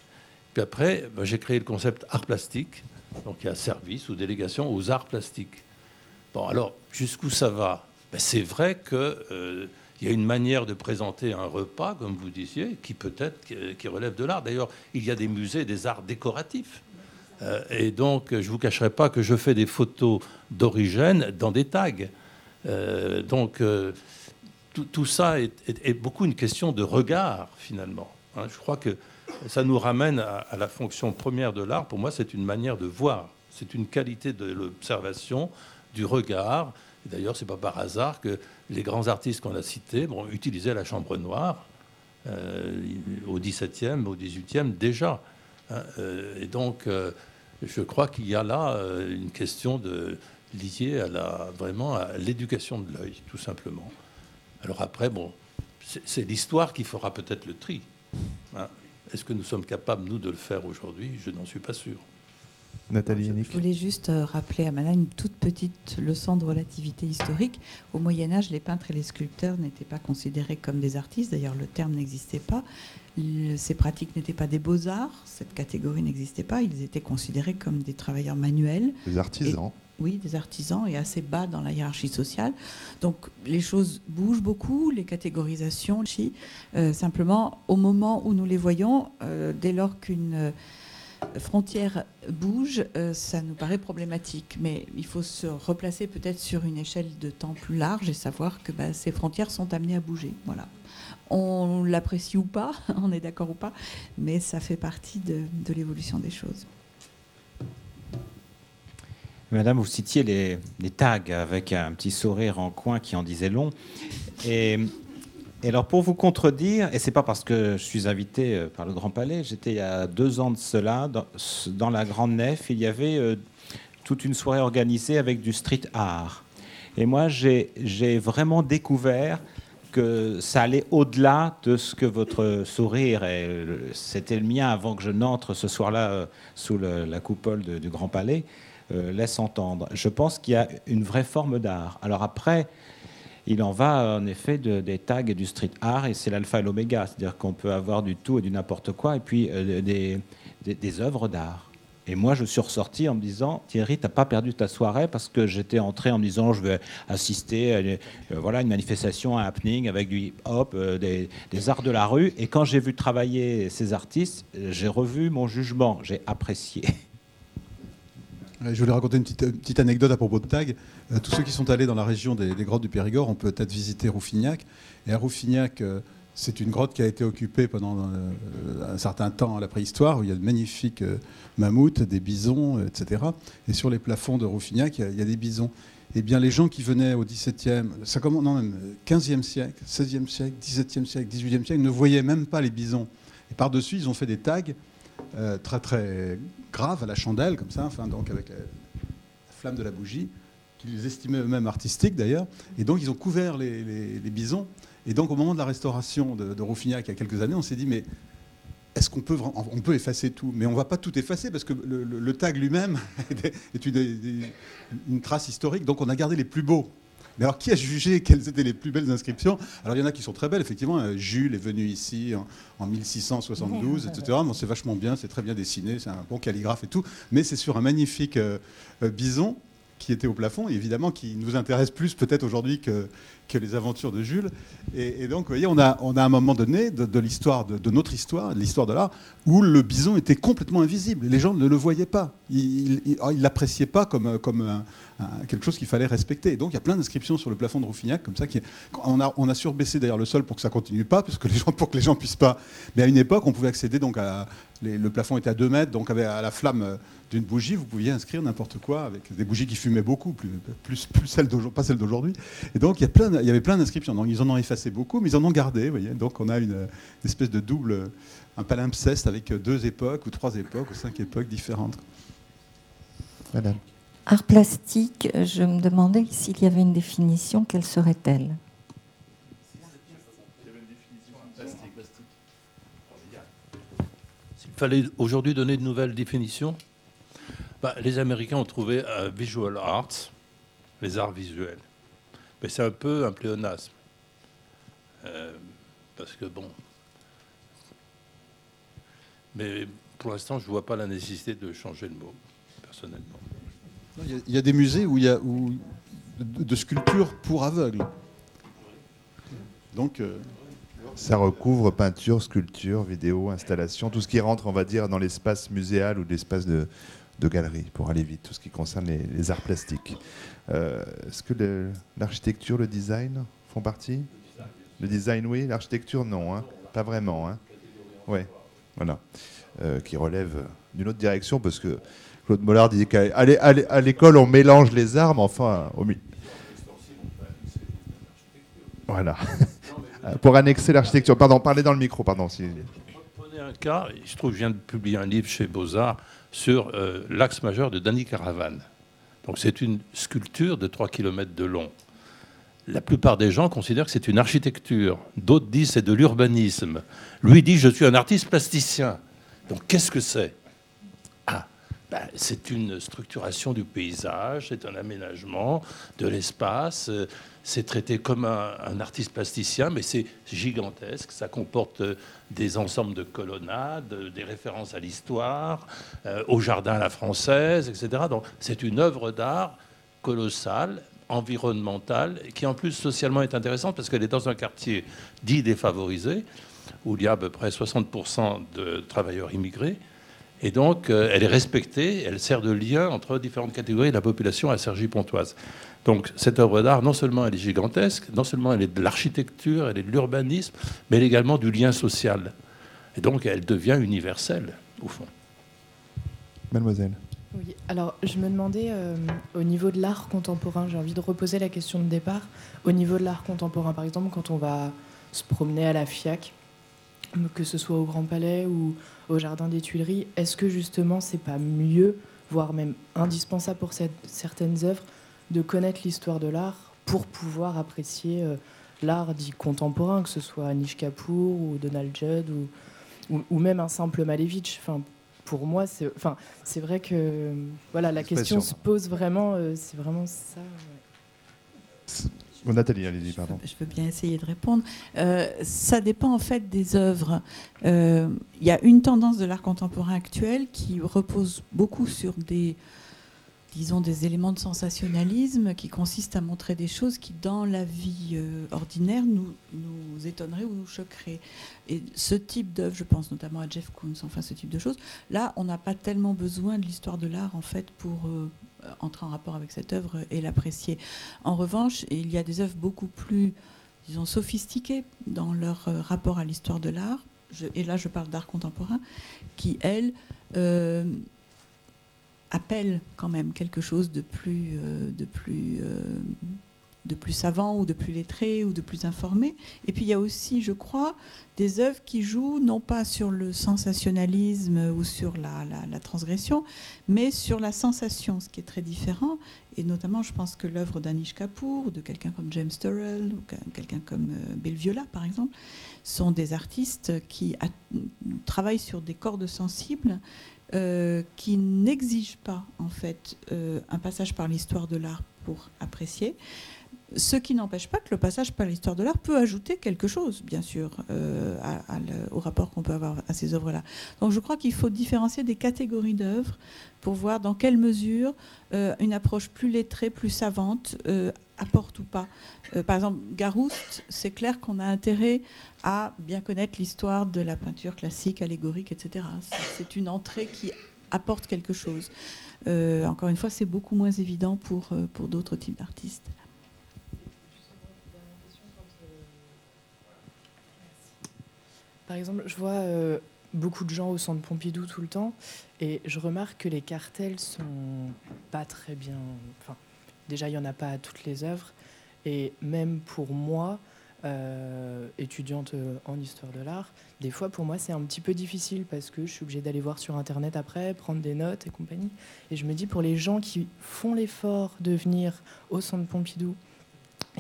C: Puis après, ben, j'ai créé le concept art plastique. Donc il y a service ou délégation aux arts plastiques. Bon, alors, jusqu'où ça va? Ben, C'est vrai qu'il euh, y a une manière de présenter un repas, comme vous disiez, qui peut-être qui relève de l'art. D'ailleurs, il y a des musées des arts décoratifs. Euh, et donc, je ne vous cacherai pas que je fais des photos d'origine dans des tags. Euh, donc, tout, ça est, beaucoup une question de regard, finalement. Hein. je crois que ça nous ramène à, la fonction première de l'art. Pour moi, c'est une manière de voir. C'est une qualité de l'observation, du regard. D'ailleurs, c'est pas par hasard que les grands artistes qu'on a cités utilisaient la chambre noire euh, au XVIIe, au XVIIIe déjà. Hein. Euh, et donc, euh, je crois qu'il y a là une question de, liée à la, vraiment à l'éducation de l'œil, tout simplement. Alors après, bon, c'est l'histoire qui fera peut-être le tri. Hein. Est-ce que nous sommes capables, nous, de le faire aujourd'hui? Je n'en suis pas sûr.
A: Nathalie
B: Je voulais juste euh, rappeler à Madame une toute petite leçon de relativité historique. Au Moyen Âge, les peintres et les sculpteurs n'étaient pas considérés comme des artistes. D'ailleurs, le terme n'existait pas. Ces pratiques n'étaient pas des beaux-arts. Cette catégorie n'existait pas. Ils étaient considérés comme des travailleurs manuels.
A: Des artisans
B: oui, des artisans et assez bas dans la hiérarchie sociale. Donc les choses bougent beaucoup, les catégorisations. Euh, simplement, au moment où nous les voyons, euh, dès lors qu'une euh, frontière bouge, ça nous paraît problématique. Mais il faut se replacer peut-être sur une échelle de temps plus large et savoir que bah, ces frontières sont amenées à bouger. Voilà. On l'apprécie ou pas, on est d'accord ou pas, mais ça fait partie de l'évolution des choses.
E: Madame, vous citiez les, tags avec un petit sourire en coin qui en disait long. Et, alors, pour vous contredire, et c'est pas parce que je suis invité euh, par le Grand Palais, j'étais il y a deux ans de cela, dans, la Grande Nef, il y avait euh, toute une soirée organisée avec du street art. Et moi, j'ai vraiment découvert que ça allait au-delà de ce que votre sourire, et c'était le mien avant que je n'entre ce soir-là euh, sous la coupole du Grand Palais, laisse entendre. Je pense qu'il y a une vraie forme d'art. Alors après, il en va en effet des tags et du street art, et c'est l'alpha et l'oméga, c'est-à-dire qu'on peut avoir du tout et du n'importe quoi, et puis euh, des, œuvres d'art. Et moi, je suis ressorti en me disant, Thierry, t'as pas perdu ta soirée parce que j'étais entré en me disant, je vais assister à une, euh, voilà, une manifestation, un happening avec du hip-hop, euh, des, arts de la rue. Et quand j'ai vu travailler ces artistes, euh, j'ai revu mon jugement, j'ai apprécié.
D: Je voulais raconter une petite, anecdote à propos de Tag. Euh, tous ceux qui sont allés dans la région des, grottes du Périgord ont peut-être visité Rouffignac. Et à Rouffignac, euh, c'est une grotte qui a été occupée pendant euh, un certain temps à la préhistoire, où il y a de magnifiques euh, mammouths, des bisons, euh, etc. Et sur les plafonds de Rouffignac, il y a, des bisons. Eh bien, les gens qui venaient au XVIIe, ça commence, non même 15e siècle, 16e siècle, 17e siècle, 18e siècle, ne voyaient même pas les bisons. Et par-dessus, ils ont fait des tags euh, très très graves à la chandelle, comme ça, enfin, donc avec la, la flamme de la bougie, qu'ils estimaient eux-mêmes artistiques d'ailleurs. Et donc, ils ont couvert les, bisons. Et donc, au moment de la restauration de, de Rouffignac, il y a quelques années, on s'est dit, mais est-ce qu'on peut, on peut effacer tout? Mais on ne va pas tout effacer parce que le, tag lui-même est une trace historique. Donc, on a gardé les plus beaux. Mais alors, qui a jugé quelles étaient les plus belles inscriptions? Alors, il y en a qui sont très belles, effectivement. Euh, Jules est venu ici en, en 1672, etc. Bon, c'est vachement bien, c'est très bien dessiné, c'est un bon calligraphe et tout. Mais c'est sur un magnifique euh, euh, bison qui était au plafond, et évidemment qui nous intéresse plus peut-être aujourd'hui que, les aventures de Jules. Et, donc, vous voyez, on a, on a un moment donné de, l'histoire, de, notre histoire, de l'histoire de l'art, où le bison était complètement invisible. Les gens ne le voyaient pas. Ils ne l'appréciaient pas comme, comme quelque chose qu'il fallait respecter. Et donc, il y a plein d'inscriptions sur le plafond de Rouffignac, comme ça. Qui on, a, on a surbaissé d'ailleurs le sol pour que ça continue pas, parce que les gens, pour que les gens puissent pas. Mais à une époque, on pouvait accéder donc le plafond était à 2 mètres, donc avec, à la flamme d'une bougie, vous pouviez inscrire n'importe quoi avec des bougies qui fumaient beaucoup, plus, plus, plus celles pas celles d'aujourd'hui. Et donc, il y, a plein, il y avait plein d'inscriptions. Donc, ils en ont effacé beaucoup, mais ils en ont gardé. Vous voyez donc, on a une, une espèce de double, un palimpseste avec deux époques, ou trois époques, ou cinq époques différentes.
A: Madame.
G: Art plastique, je me demandais s'il y avait une définition, quelle serait-elle?
C: S'il fallait aujourd'hui donner de nouvelles définitions, bah, les Américains ont trouvé euh, visual arts, les arts visuels. Mais c'est un peu un pléonasme. Euh, parce que bon. Mais pour l'instant, je ne vois pas la nécessité de changer le mot, personnellement.
D: Il y, a, il y a des musées où il y a où- de, de sculptures pour aveugles. Donc, euh,
A: Ça recouvre peinture, sculpture, vidéo, installation, tout ce qui rentre, on va dire, dans l'espace muséal ou l'espace de, de galerie, pour aller vite, tout ce qui concerne les, arts plastiques. Euh, Est-ce que l'architecture, le design font partie? Le design, oui. L'architecture, non. hein. Pas vraiment. Hein. Voilà. Euh, qui relève d'une autre direction, parce que Claude Mollard disait qu'à l'école, on mélange les arts, mais enfin, au milieu. Voilà. Pour annexer l'architecture. Pardon, parlez dans le micro, pardon. Si...
C: Prenez un cas, je trouve je viens de publier un livre chez Beaux-Arts sur euh, l'axe majeur de Danny Caravane. Donc c'est une sculpture de 3 km de long. La plupart des gens considèrent que c'est une architecture. D'autres disent c'est de l'urbanisme. Lui dit je suis un artiste plasticien. Donc qu'est-ce que c'est? Ah, ben, c'est une structuration du paysage, c'est un aménagement de l'espace. C'est traité comme un, artiste plasticien, mais c'est gigantesque. Ça comporte euh, des ensembles de colonnades, euh, des références à l'histoire, euh, au jardin à la française, etc. Donc c'est une œuvre d'art colossale, environnementale, qui en plus socialement est intéressante parce qu'elle est dans un quartier dit défavorisé, où il y a à peu près 60% de travailleurs immigrés. Et donc, elle est respectée, elle sert de lien entre différentes catégories de la population à Cergy-Pontoise. Donc, cette œuvre d'art, non seulement elle est gigantesque, non seulement elle est de l'architecture, elle est de l'urbanisme, mais elle est également du lien social. Et donc, elle devient universelle, au fond.
A: Mademoiselle.
H: Oui, alors je me demandais euh, au niveau de l'art contemporain, j'ai envie de reposer la question de départ. Au niveau de l'art contemporain, par exemple, quand on va se promener à la FIAC, que ce soit au Grand Palais ou au Jardin des Tuileries, est-ce que justement c'est pas mieux, voire même indispensable pour cette- certaines œuvres, de connaître l'histoire de l'art pour pouvoir apprécier euh, l'art dit contemporain, que ce soit Anish Kapoor ou Donald Judd ou, ou, ou même un simple Malevich enfin, pour moi, c'est enfin, c'est vrai que voilà, la question se pose vraiment, euh, c'est vraiment ça. ouais.
A: Oh, Nathalie, allez-y, pardon.
B: Je veux bien essayer de répondre. Euh, ça dépend en fait des œuvres. Euh, Il y a une tendance de l'art contemporain actuel qui repose beaucoup sur des, disons, des éléments de sensationnalisme qui consistent à montrer des choses qui, dans la vie euh, ordinaire, nous, nous étonneraient ou nous choqueraient. Et ce type d'œuvre, je pense notamment à Jeff Koons, enfin ce type de choses, là, on n'a pas tellement besoin de l'histoire de l'art en fait pour euh, entrer en rapport avec cette œuvre et l'apprécier. En revanche, il y a des œuvres beaucoup plus, disons, sophistiquées dans leur euh, rapport à l'histoire de l'art. Et là, je parle d'art contemporain, qui, elles, appellent quand même quelque chose de plus, euh, de plus, euh, de plus savant ou de plus lettré ou de plus informé. Et puis il y a aussi, je crois, des œuvres qui jouent non pas sur le sensationnalisme ou sur la, la- transgression, mais sur la sensation, ce qui est très différent. Et notamment, je pense que l'œuvre d'Anish Kapoor, de quelqu'un comme James Turrell, ou que- quelqu'un comme euh, Bill Viola, par exemple, sont des artistes qui travaillent sur des cordes sensibles euh, qui n'exigent pas, en fait, euh, un passage par l'histoire de l'art pour apprécier. Ce qui n'empêche pas que le passage par l'histoire de l'art peut ajouter quelque chose, bien sûr, euh, au rapport qu'on peut avoir à ces œuvres-là. Donc je crois qu'il faut différencier des catégories d'œuvres pour voir dans quelle mesure euh, une approche plus lettrée, plus savante euh, apporte ou pas. Par exemple, Garouste, c'est clair qu'on a intérêt à bien connaître l'histoire de la peinture classique, allégorique, etc. C'est- une entrée qui apporte quelque chose. Encore une fois, c'est beaucoup moins évident pour, pour d'autres types d'artistes.
H: Par exemple, je vois euh, beaucoup de gens au centre Pompidou tout le temps et je remarque que les cartels sont pas très bien. Enfin, déjà, il n'y en a pas à toutes les œuvres. Et même pour moi, euh, étudiante euh, en histoire de l'art, des fois pour moi c'est un petit peu difficile parce que je suis obligée d'aller voir sur internet après, prendre des notes et compagnie. Et je me dis pour les gens qui font l'effort de venir au centre Pompidou,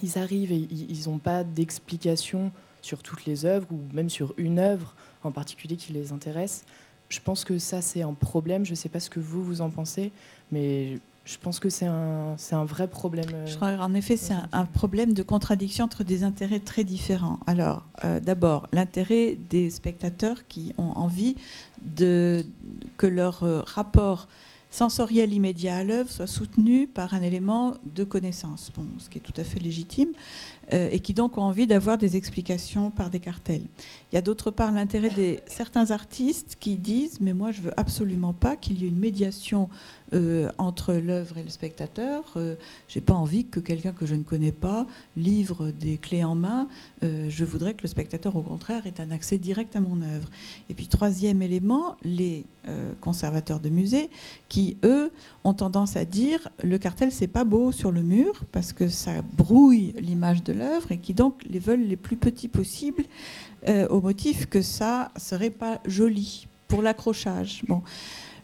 H: ils arrivent et ils n'ont pas d'explication sur toutes les œuvres ou même sur une œuvre en particulier qui les intéresse. Je pense que ça, c'est un problème. Je ne sais pas ce que vous, vous en pensez, mais je pense que c'est un, un vrai problème. euh,
B: Je crois en effet, c'est un, problème de contradiction entre des intérêts très différents. Alors, euh, d'abord, l'intérêt des spectateurs qui ont envie de, que leur euh, rapport sensoriel immédiat à l'œuvre soit soutenu par un élément de connaissance, ce qui est tout à fait légitime, euh, et qui donc ont envie d'avoir des explications par des cartels. Il y a d'autre part l'intérêt des certains artistes qui disent mais moi je veux absolument pas qu'il y ait une médiation euh, entre l'œuvre et le spectateur. Euh, j'ai pas envie que quelqu'un que je ne connais pas livre des clés en main. Euh, je voudrais que le spectateur, au contraire, ait un accès direct à mon œuvre. Et puis troisième élément, les conservateurs de musées qui eux ont tendance à dire le cartel c'est pas beau sur le mur parce que ça brouille l'image de l'œuvre et qui donc les veulent les plus petits possibles euh, au motif que ça serait pas joli pour l'accrochage. Bon,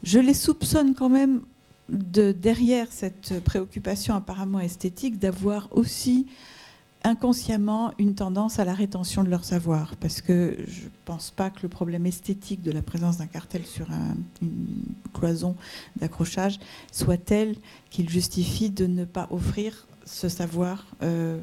B: je les soupçonne quand même de derrière cette préoccupation apparemment esthétique d'avoir aussi inconsciemment une tendance à la rétention de leur savoir parce que je ne pense pas que le problème esthétique de la présence d'un cartel sur un- une cloison d'accrochage soit tel qu'il justifie de ne pas offrir ce savoir euh,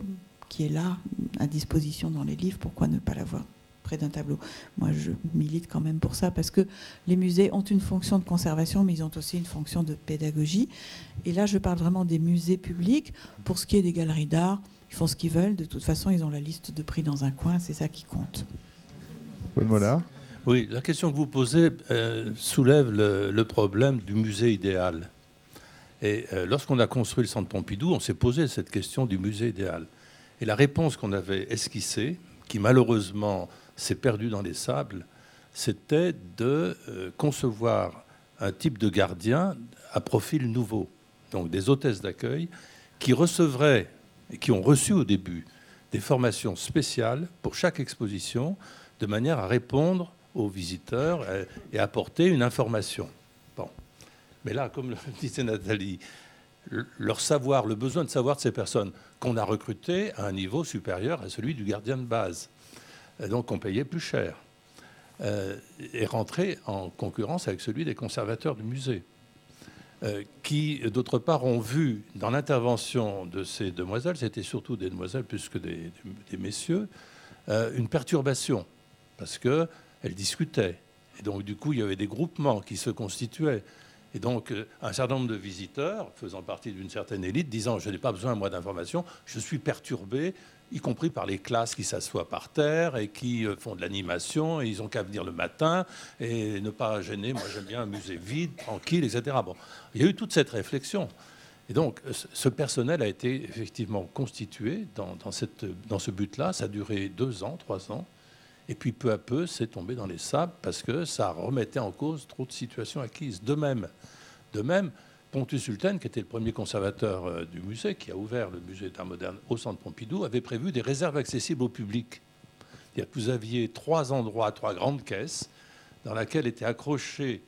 B: qui est là à disposition dans les livres. Pourquoi ne pas l'avoir près d'un tableau? Moi, je milite quand même pour ça parce que les musées ont une fonction de conservation, mais ils ont aussi une fonction de pédagogie. Et là, je parle vraiment des musées publics. Pour ce qui est des galeries d'art, ils font ce qu'ils veulent. De toute façon, ils ont la liste de prix dans un coin. C'est ça qui compte.
A: Mollard
C: Oui, la question que vous posez euh, soulève le, le problème du musée idéal. Et euh, lorsqu'on a construit le centre Pompidou, on s'est posé cette question du musée idéal. Et la réponse qu'on avait esquissée, qui malheureusement s'est perdue dans les sables, c'était de euh, concevoir un type de gardien à profil nouveau. Donc des hôtesses d'accueil qui recevraient, et qui ont reçu au début, des formations spéciales pour chaque exposition, de manière à répondre aux visiteurs euh, et apporter une information. Bon. Mais là, comme le disait Nathalie, leur savoir, le besoin de savoir de ces personnes qu'on a recrutées à un niveau supérieur à celui du gardien de base, et donc on payait plus cher, euh, est rentré en concurrence avec celui des conservateurs du musée. euh, qui, d'autre part, ont vu dans l'intervention de ces demoiselles, c'était surtout des demoiselles plus que des, des messieurs, euh, une perturbation, parce qu'elles discutaient. Et donc, du coup, il y avait des groupements qui se constituaient. Et donc, euh, un certain nombre de visiteurs, faisant partie d'une certaine élite, disant Je n'ai pas besoin, moi, d'informations, je suis perturbé, y compris par les classes qui s'assoient par terre et qui euh, font de l'animation, et ils ont qu'à venir le matin et ne pas gêner. Moi, j'aime bien un musée vide, tranquille, etc. Bon, il y a eu toute cette réflexion. Et donc, ce personnel a été effectivement constitué dans, dans, cette, dans ce but-là. Ça a duré deux ans, trois ans. Et puis, peu à peu, c'est tombé dans les sables parce que ça remettait en cause trop de situations acquises. De même, de même Pontus Sultan, qui était le premier conservateur euh, du musée, qui a ouvert le musée d'art moderne au centre Pompidou, avait prévu des réserves accessibles au public. Vous aviez trois endroits, trois grandes caisses, dans lesquelles étaient accrochés,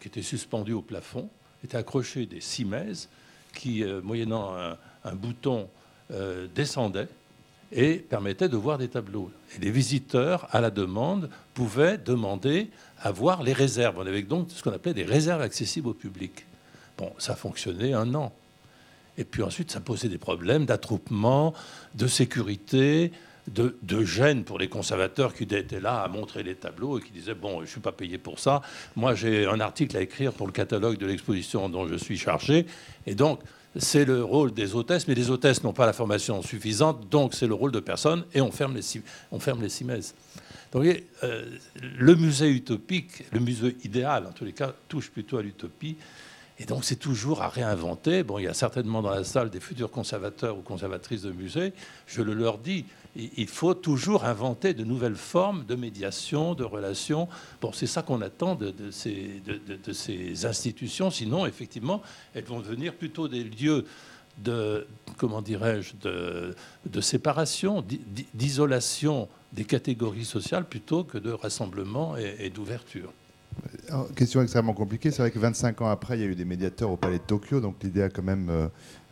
C: qui étaient suspendus au plafond, étaient accrochés des simèses qui, euh, moyennant un, bouton, euh, descendaient et permettaient de voir des tableaux. Et les visiteurs, à la demande, pouvaient demander à voir les réserves. On avait donc ce qu'on appelait des réserves accessibles au public. Bon, ça fonctionnait un an. Et puis ensuite, ça posait des problèmes d'attroupement, de sécurité, de, gêne pour les conservateurs qui étaient là à montrer les tableaux et qui disaient Bon, je ne suis pas payé pour ça. Moi, j'ai un article à écrire pour le catalogue de l'exposition dont je suis chargé. Et donc, c'est le rôle des hôtesses, mais les hôtesses n'ont pas la formation suffisante, donc c'est le rôle de personne, et on ferme les, on cimaises. Donc, euh, le musée utopique, le musée idéal, en tous les cas, touche plutôt à l'utopie. Et donc c'est toujours à réinventer. Bon, il y a certainement dans la salle des futurs conservateurs ou conservatrices de musées. Je le leur dis, il faut toujours inventer de nouvelles formes de médiation, de relations. Bon, c'est ça qu'on attend de, ces, de, ces, institutions. Sinon, effectivement, elles vont devenir plutôt des lieux de, comment dirais-je, de, séparation, d'isolation des catégories sociales plutôt que de rassemblement et d'ouverture.
A: Question extrêmement compliquée. C'est vrai que 25 ans après, il y a eu des médiateurs au Palais de Tokyo, donc l'idée a quand même euh,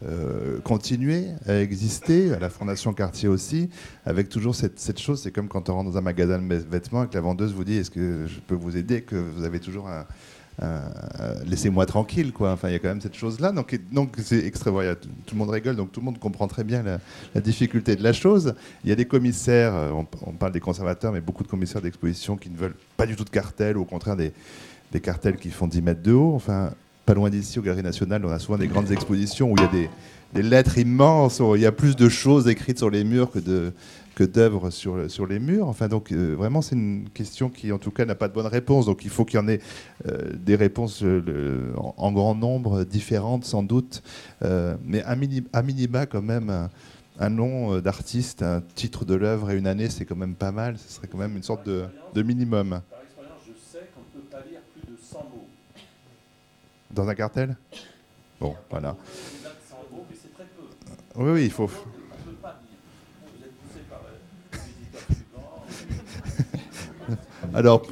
A: euh, continué à exister, à la Fondation Cartier aussi, avec toujours cette, cette chose. C'est comme quand on rentre dans un magasin de vêtements et que la vendeuse vous dit Est-ce que je peux vous aider Que vous avez toujours un, euh, laissez-moi tranquille, quoi. Enfin, il y a quand même cette chose-là. Donc, donc c'est extrêmement. Tout le monde rigole, donc tout le monde comprend très bien la, difficulté de la chose. Il y a des commissaires, euh, on, parle des conservateurs, mais beaucoup de commissaires d'exposition qui ne veulent pas du tout de cartels, ou au contraire des, des cartels qui font 10 mètres de haut. Enfin, pas loin d'ici, au Galerie Nationale, on a souvent des grandes expositions où il y a des, des lettres immenses, où il y a plus de choses écrites sur les murs que de que d'œuvres sur, sur les murs. Enfin, donc euh, vraiment, c'est une question qui, en tout cas, n'a pas de bonne réponse. Donc il faut qu'il y en ait euh, des réponses euh, en, grand nombre, différentes sans doute. mais à, minima, quand même, un, nom d'artiste, un titre de l'œuvre et une année, c'est quand même pas mal. Ce serait quand même une sorte de, de minimum.
C: Par expérience, je sais qu'on ne peut pas lire plus de 100 mots.
A: Dans un cartel? Bon, voilà. Oui, oui, il faut. Alors,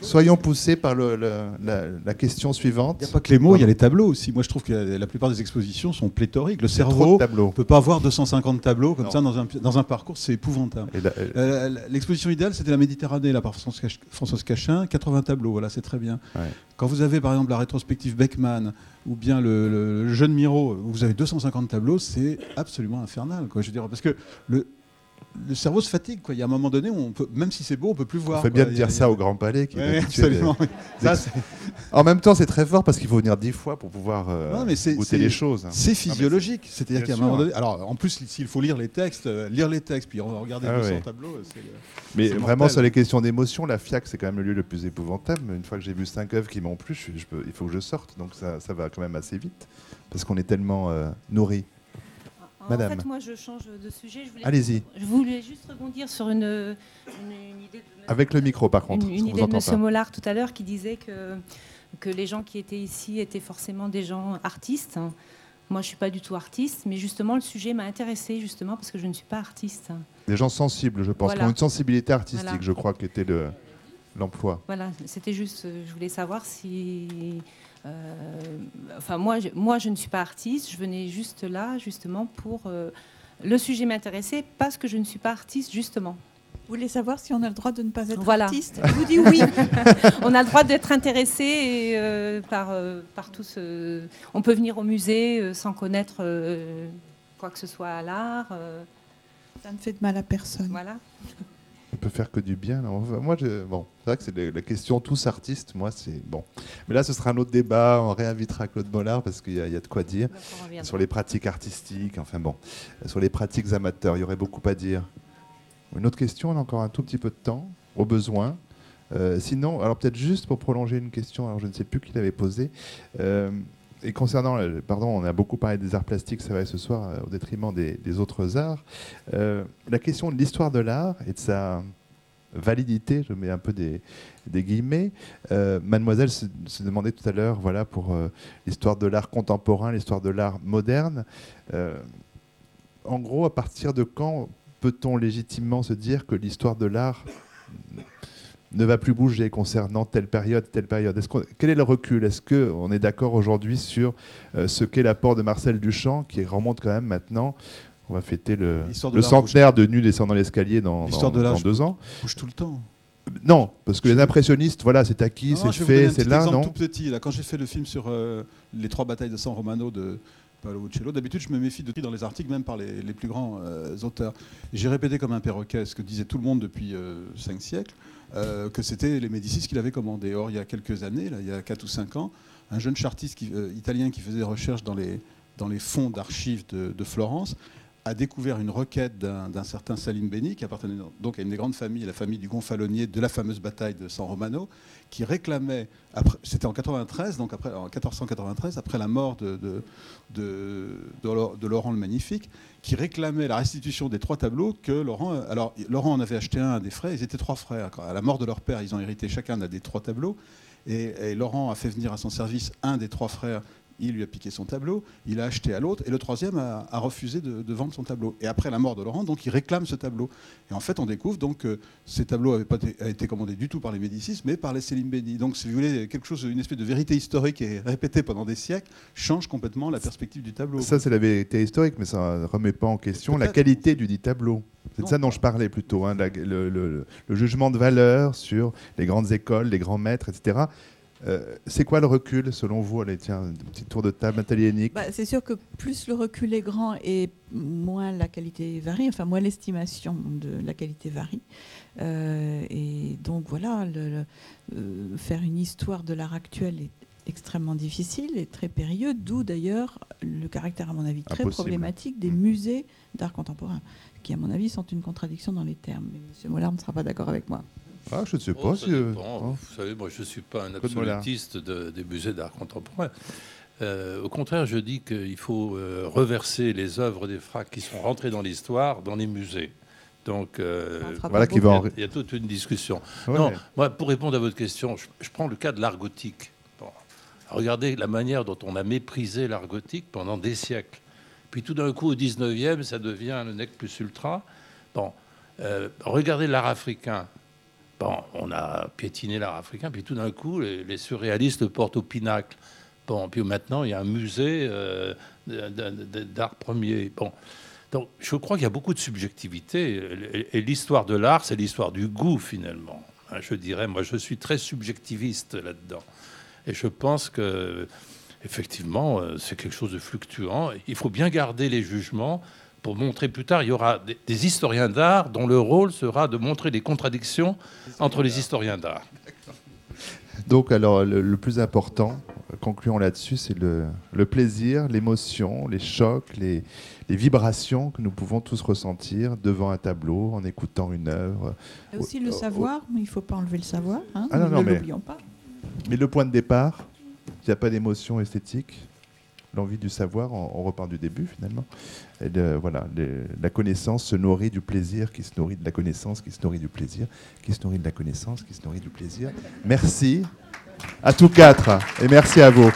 A: soyons poussés par la, question suivante.
D: Il n'y a pas que les mots, il y a les tableaux aussi. Moi, je trouve que la, plupart des expositions sont pléthoriques. Le cerveau ne peut pas avoir 250 tableaux comme ça dans un, dans un parcours, c'est épouvantable. Euh, l'exposition idéale, c'était la Méditerranée, là, par Françoise Cachin, 80 tableaux, voilà, c'est très bien. Quand vous avez, par exemple, la rétrospective Beckman ou bien le, jeune Miro, vous avez 250 tableaux, c'est absolument infernal. Quoi. Je veux dire, parce que le, le cerveau se fatigue. Quoi. Il y a un moment donné, on peut, même si c'est beau, on peut plus voir.
A: On fait bien de dire ça au Grand Palais. Qui en même temps, c'est très fort parce qu'il faut venir dix fois pour pouvoir euh, goûter les choses.
D: C'est physiologique. C'est-à-dire qu'à un moment donné. Alors, en plus, s'il faut lire les textes, euh, lire les textes, puis regarder ah, le tableau.
A: Mais vraiment, sur les questions d'émotion, la FIAC, c'est quand même le lieu le plus épouvantable. Une fois que j'ai vu cinq œuvres qui m'ont plu, il faut que je sorte. Donc ça, ça, va quand même assez vite parce qu'on est tellement euh, nourri.
I: En fait, moi, je change de sujet.
A: Allez-y.
I: Je voulais juste rebondir sur une, idée de...
A: Avec le micro, par contre.
I: Une, idée de M. Mollard tout à l'heure qui disait que, que les gens qui étaient ici étaient forcément des gens artistes. Moi, je ne suis pas du tout artiste, mais justement, le sujet m'a intéressée, justement, parce que je ne suis pas artiste.
A: Des gens sensibles, je pense, qui ont une sensibilité artistique, je crois, qu'était l'emploi.
I: voilà, c'était juste, je voulais savoir si euh, enfin, moi je, moi, je ne suis pas artiste. Je venais juste là, justement, pour. Euh, le sujet m'intéressait parce que je ne suis pas artiste, justement.
B: Vous voulez savoir si on a le droit de ne pas être
I: Voilà.
B: artiste
I: Je vous dis oui. on a le droit d'être intéressé et, euh, par, euh, par tout ce- On peut venir au musée euh, sans connaître euh, quoi que ce soit à l'art. euh,
B: Ça ne fait de mal à personne.
I: voilà.
A: On peut faire que du bien. là. Moi, je- bon, c'est vrai que c'est la- question tous artistes. Moi, c'est bon. Mais là, ce sera un autre débat. On réinvitera Claude Mollard parce qu'il y, a- il y a de quoi dire sur les pratiques artistiques. Enfin bon, sur les pratiques amateurs, il y aurait beaucoup à dire. Une autre question. On a encore un tout petit peu de temps, au besoin. Euh, sinon, alors peut-être juste pour prolonger une question. Alors je ne sais plus qui l'avait posée. Euh, et concernant, euh, pardon, on a beaucoup parlé des arts plastiques, c'est vrai, ce soir, euh, au détriment des, autres arts. Euh, la question de l'histoire de l'art et de sa validité, je mets un peu des, des guillemets. Mademoiselle se, demandait tout à l'heure, voilà, pour l'histoire de l'art contemporain, l'histoire de l'art moderne. En gros, à partir de quand peut-on légitimement se dire que l'histoire de l'art ne va plus bouger concernant telle période, telle période Quel est le recul? Est-ce qu'on est d'accord aujourd'hui sur euh, ce qu'est l'apport de Marcel Duchamp, qui remonte quand même maintenant On va fêter le, centenaire de Nu descendant l'escalier dans,
D: de
A: dans deux ans?
D: bouge tout le temps.
A: Non, parce que les impressionnistes, voilà, c'est acquis, c'est fait, c'est là, non?
D: tout petit. Là, quand j'ai fait le film sur euh, les trois batailles de San Romano de Paolo Uccello, d'habitude, je me méfie de tout dans les articles, même par les, les plus grands euh, auteurs. J'ai répété comme un perroquet ce que disait tout le monde depuis euh, cinq siècles, euh, que c'était les Médicis qui l'avaient commandé. Or, il y a quelques années, là, il y a 4 ou 5 ans, un jeune chartiste euh, italien qui faisait des recherches dans les, fonds d'archives de, Florence a découvert une requête d'un d'un certain Salim Beni, qui appartenait donc à une des grandes familles, la famille du Gonfalonier de la fameuse bataille de San Romano, qui réclamait, c'était en 93, donc après, en 1493, après la mort de, Laurent- le Magnifique, qui réclamait la restitution des trois tableaux que Laurent. Alors, Laurent en avait acheté un à des frères, ils étaient trois frères. À la mort de leur père, ils ont hérité chacun d'un des trois tableaux. Et Laurent a fait venir à son service un des trois frères. Il lui a piqué son tableau, il a acheté à l'autre, et le troisième a, a refusé de, de vendre son tableau. Et après la mort de Laurent, donc il réclame ce tableau. Et en fait, on découvre donc que ces tableaux n'avaient pas été, commandés du tout par les Médicis, mais par les Céline Béni. Donc, si vous voulez, quelque chose, une espèce de vérité historique et répétée pendant des siècles, change complètement la perspective du tableau.
A: Ça, c'est la vérité historique, mais ça ne remet pas en question la qualité du dit tableau. C'est de ça dont je parlais plutôt, hein, la- le, le- le jugement de valeur sur les grandes écoles, les grands maîtres, etc. Euh, c'est quoi le recul, selon vous? Allez, tiens, un petit tour de table, Nathalie Hennig.
B: Bah, c'est sûr que plus le recul est grand et moins la qualité varie, enfin moins l'estimation de la qualité varie. Euh, et donc voilà, le- le- euh, faire une histoire de l'art actuel est extrêmement difficile et très périlleux, d'où d'ailleurs le caractère, à mon avis, très
A: Impossible.
B: problématique des
A: Mm.
B: musées d'art contemporain, qui, à mon avis, sont une contradiction dans les termes. Mais M. Mollard ne sera pas d'accord avec moi.
A: Ah, je ne sais
C: Oh,
A: pas
C: ça
A: si. euh, hein.
C: Vous savez, moi, je ne suis pas un absolutiste de- des musées d'art contemporain. Euh, au contraire, je dis qu'il faut euh, reverser les œuvres des fracs qui sont rentrées dans l'histoire dans les musées. Donc, euh,
A: Voilà qui va en.
C: il y a toute une discussion.
A: Ouais.
C: Non, moi, pour répondre à votre question, je, je prends le cas de l'art gothique. Bon, regardez la manière dont on a méprisé l'art gothique pendant des siècles. Puis tout d'un coup, au 19e, ça devient le nec plus ultra. Bon, euh, regardez l'art africain. Bon, on a piétiné l'art africain, puis tout d'un coup, les, surréalistes le portent au pinacle. Bon, puis maintenant, il y a un musée euh, d'art premier. Bon, donc je crois qu'il y a beaucoup de subjectivité. Et- Et l'histoire de l'art, c'est l'histoire du goût, finalement. Hein, Je dirais, moi, je suis très subjectiviste là-dedans. Et je pense que, effectivement, euh, c'est quelque chose de fluctuant. Il faut bien garder les jugements pour montrer plus tard. Il y aura des, des historiens d'art dont le rôle sera de montrer les contradictions entre les historiens d'art.
A: Donc, alors, le, le plus important, concluons là-dessus, c'est le, le plaisir, l'émotion, les chocs, les, les vibrations que nous pouvons tous ressentir devant un tableau, en écoutant une œuvre.
B: Et aussi le
A: Oh, oh,
B: savoir, mais il ne faut pas enlever le savoir. Hein,
A: Ah non,
B: ne
A: non, mais-
B: l'oublions pas.
A: Mais le point de départ, il n'y a pas d'émotion esthétique, l'envie du savoir, on, repart du début finalement. Et le- voilà, la connaissance se nourrit du plaisir, qui se nourrit de la connaissance, qui se nourrit du plaisir, qui se nourrit de la connaissance, qui se nourrit du plaisir. Merci à tous quatre et merci à vous.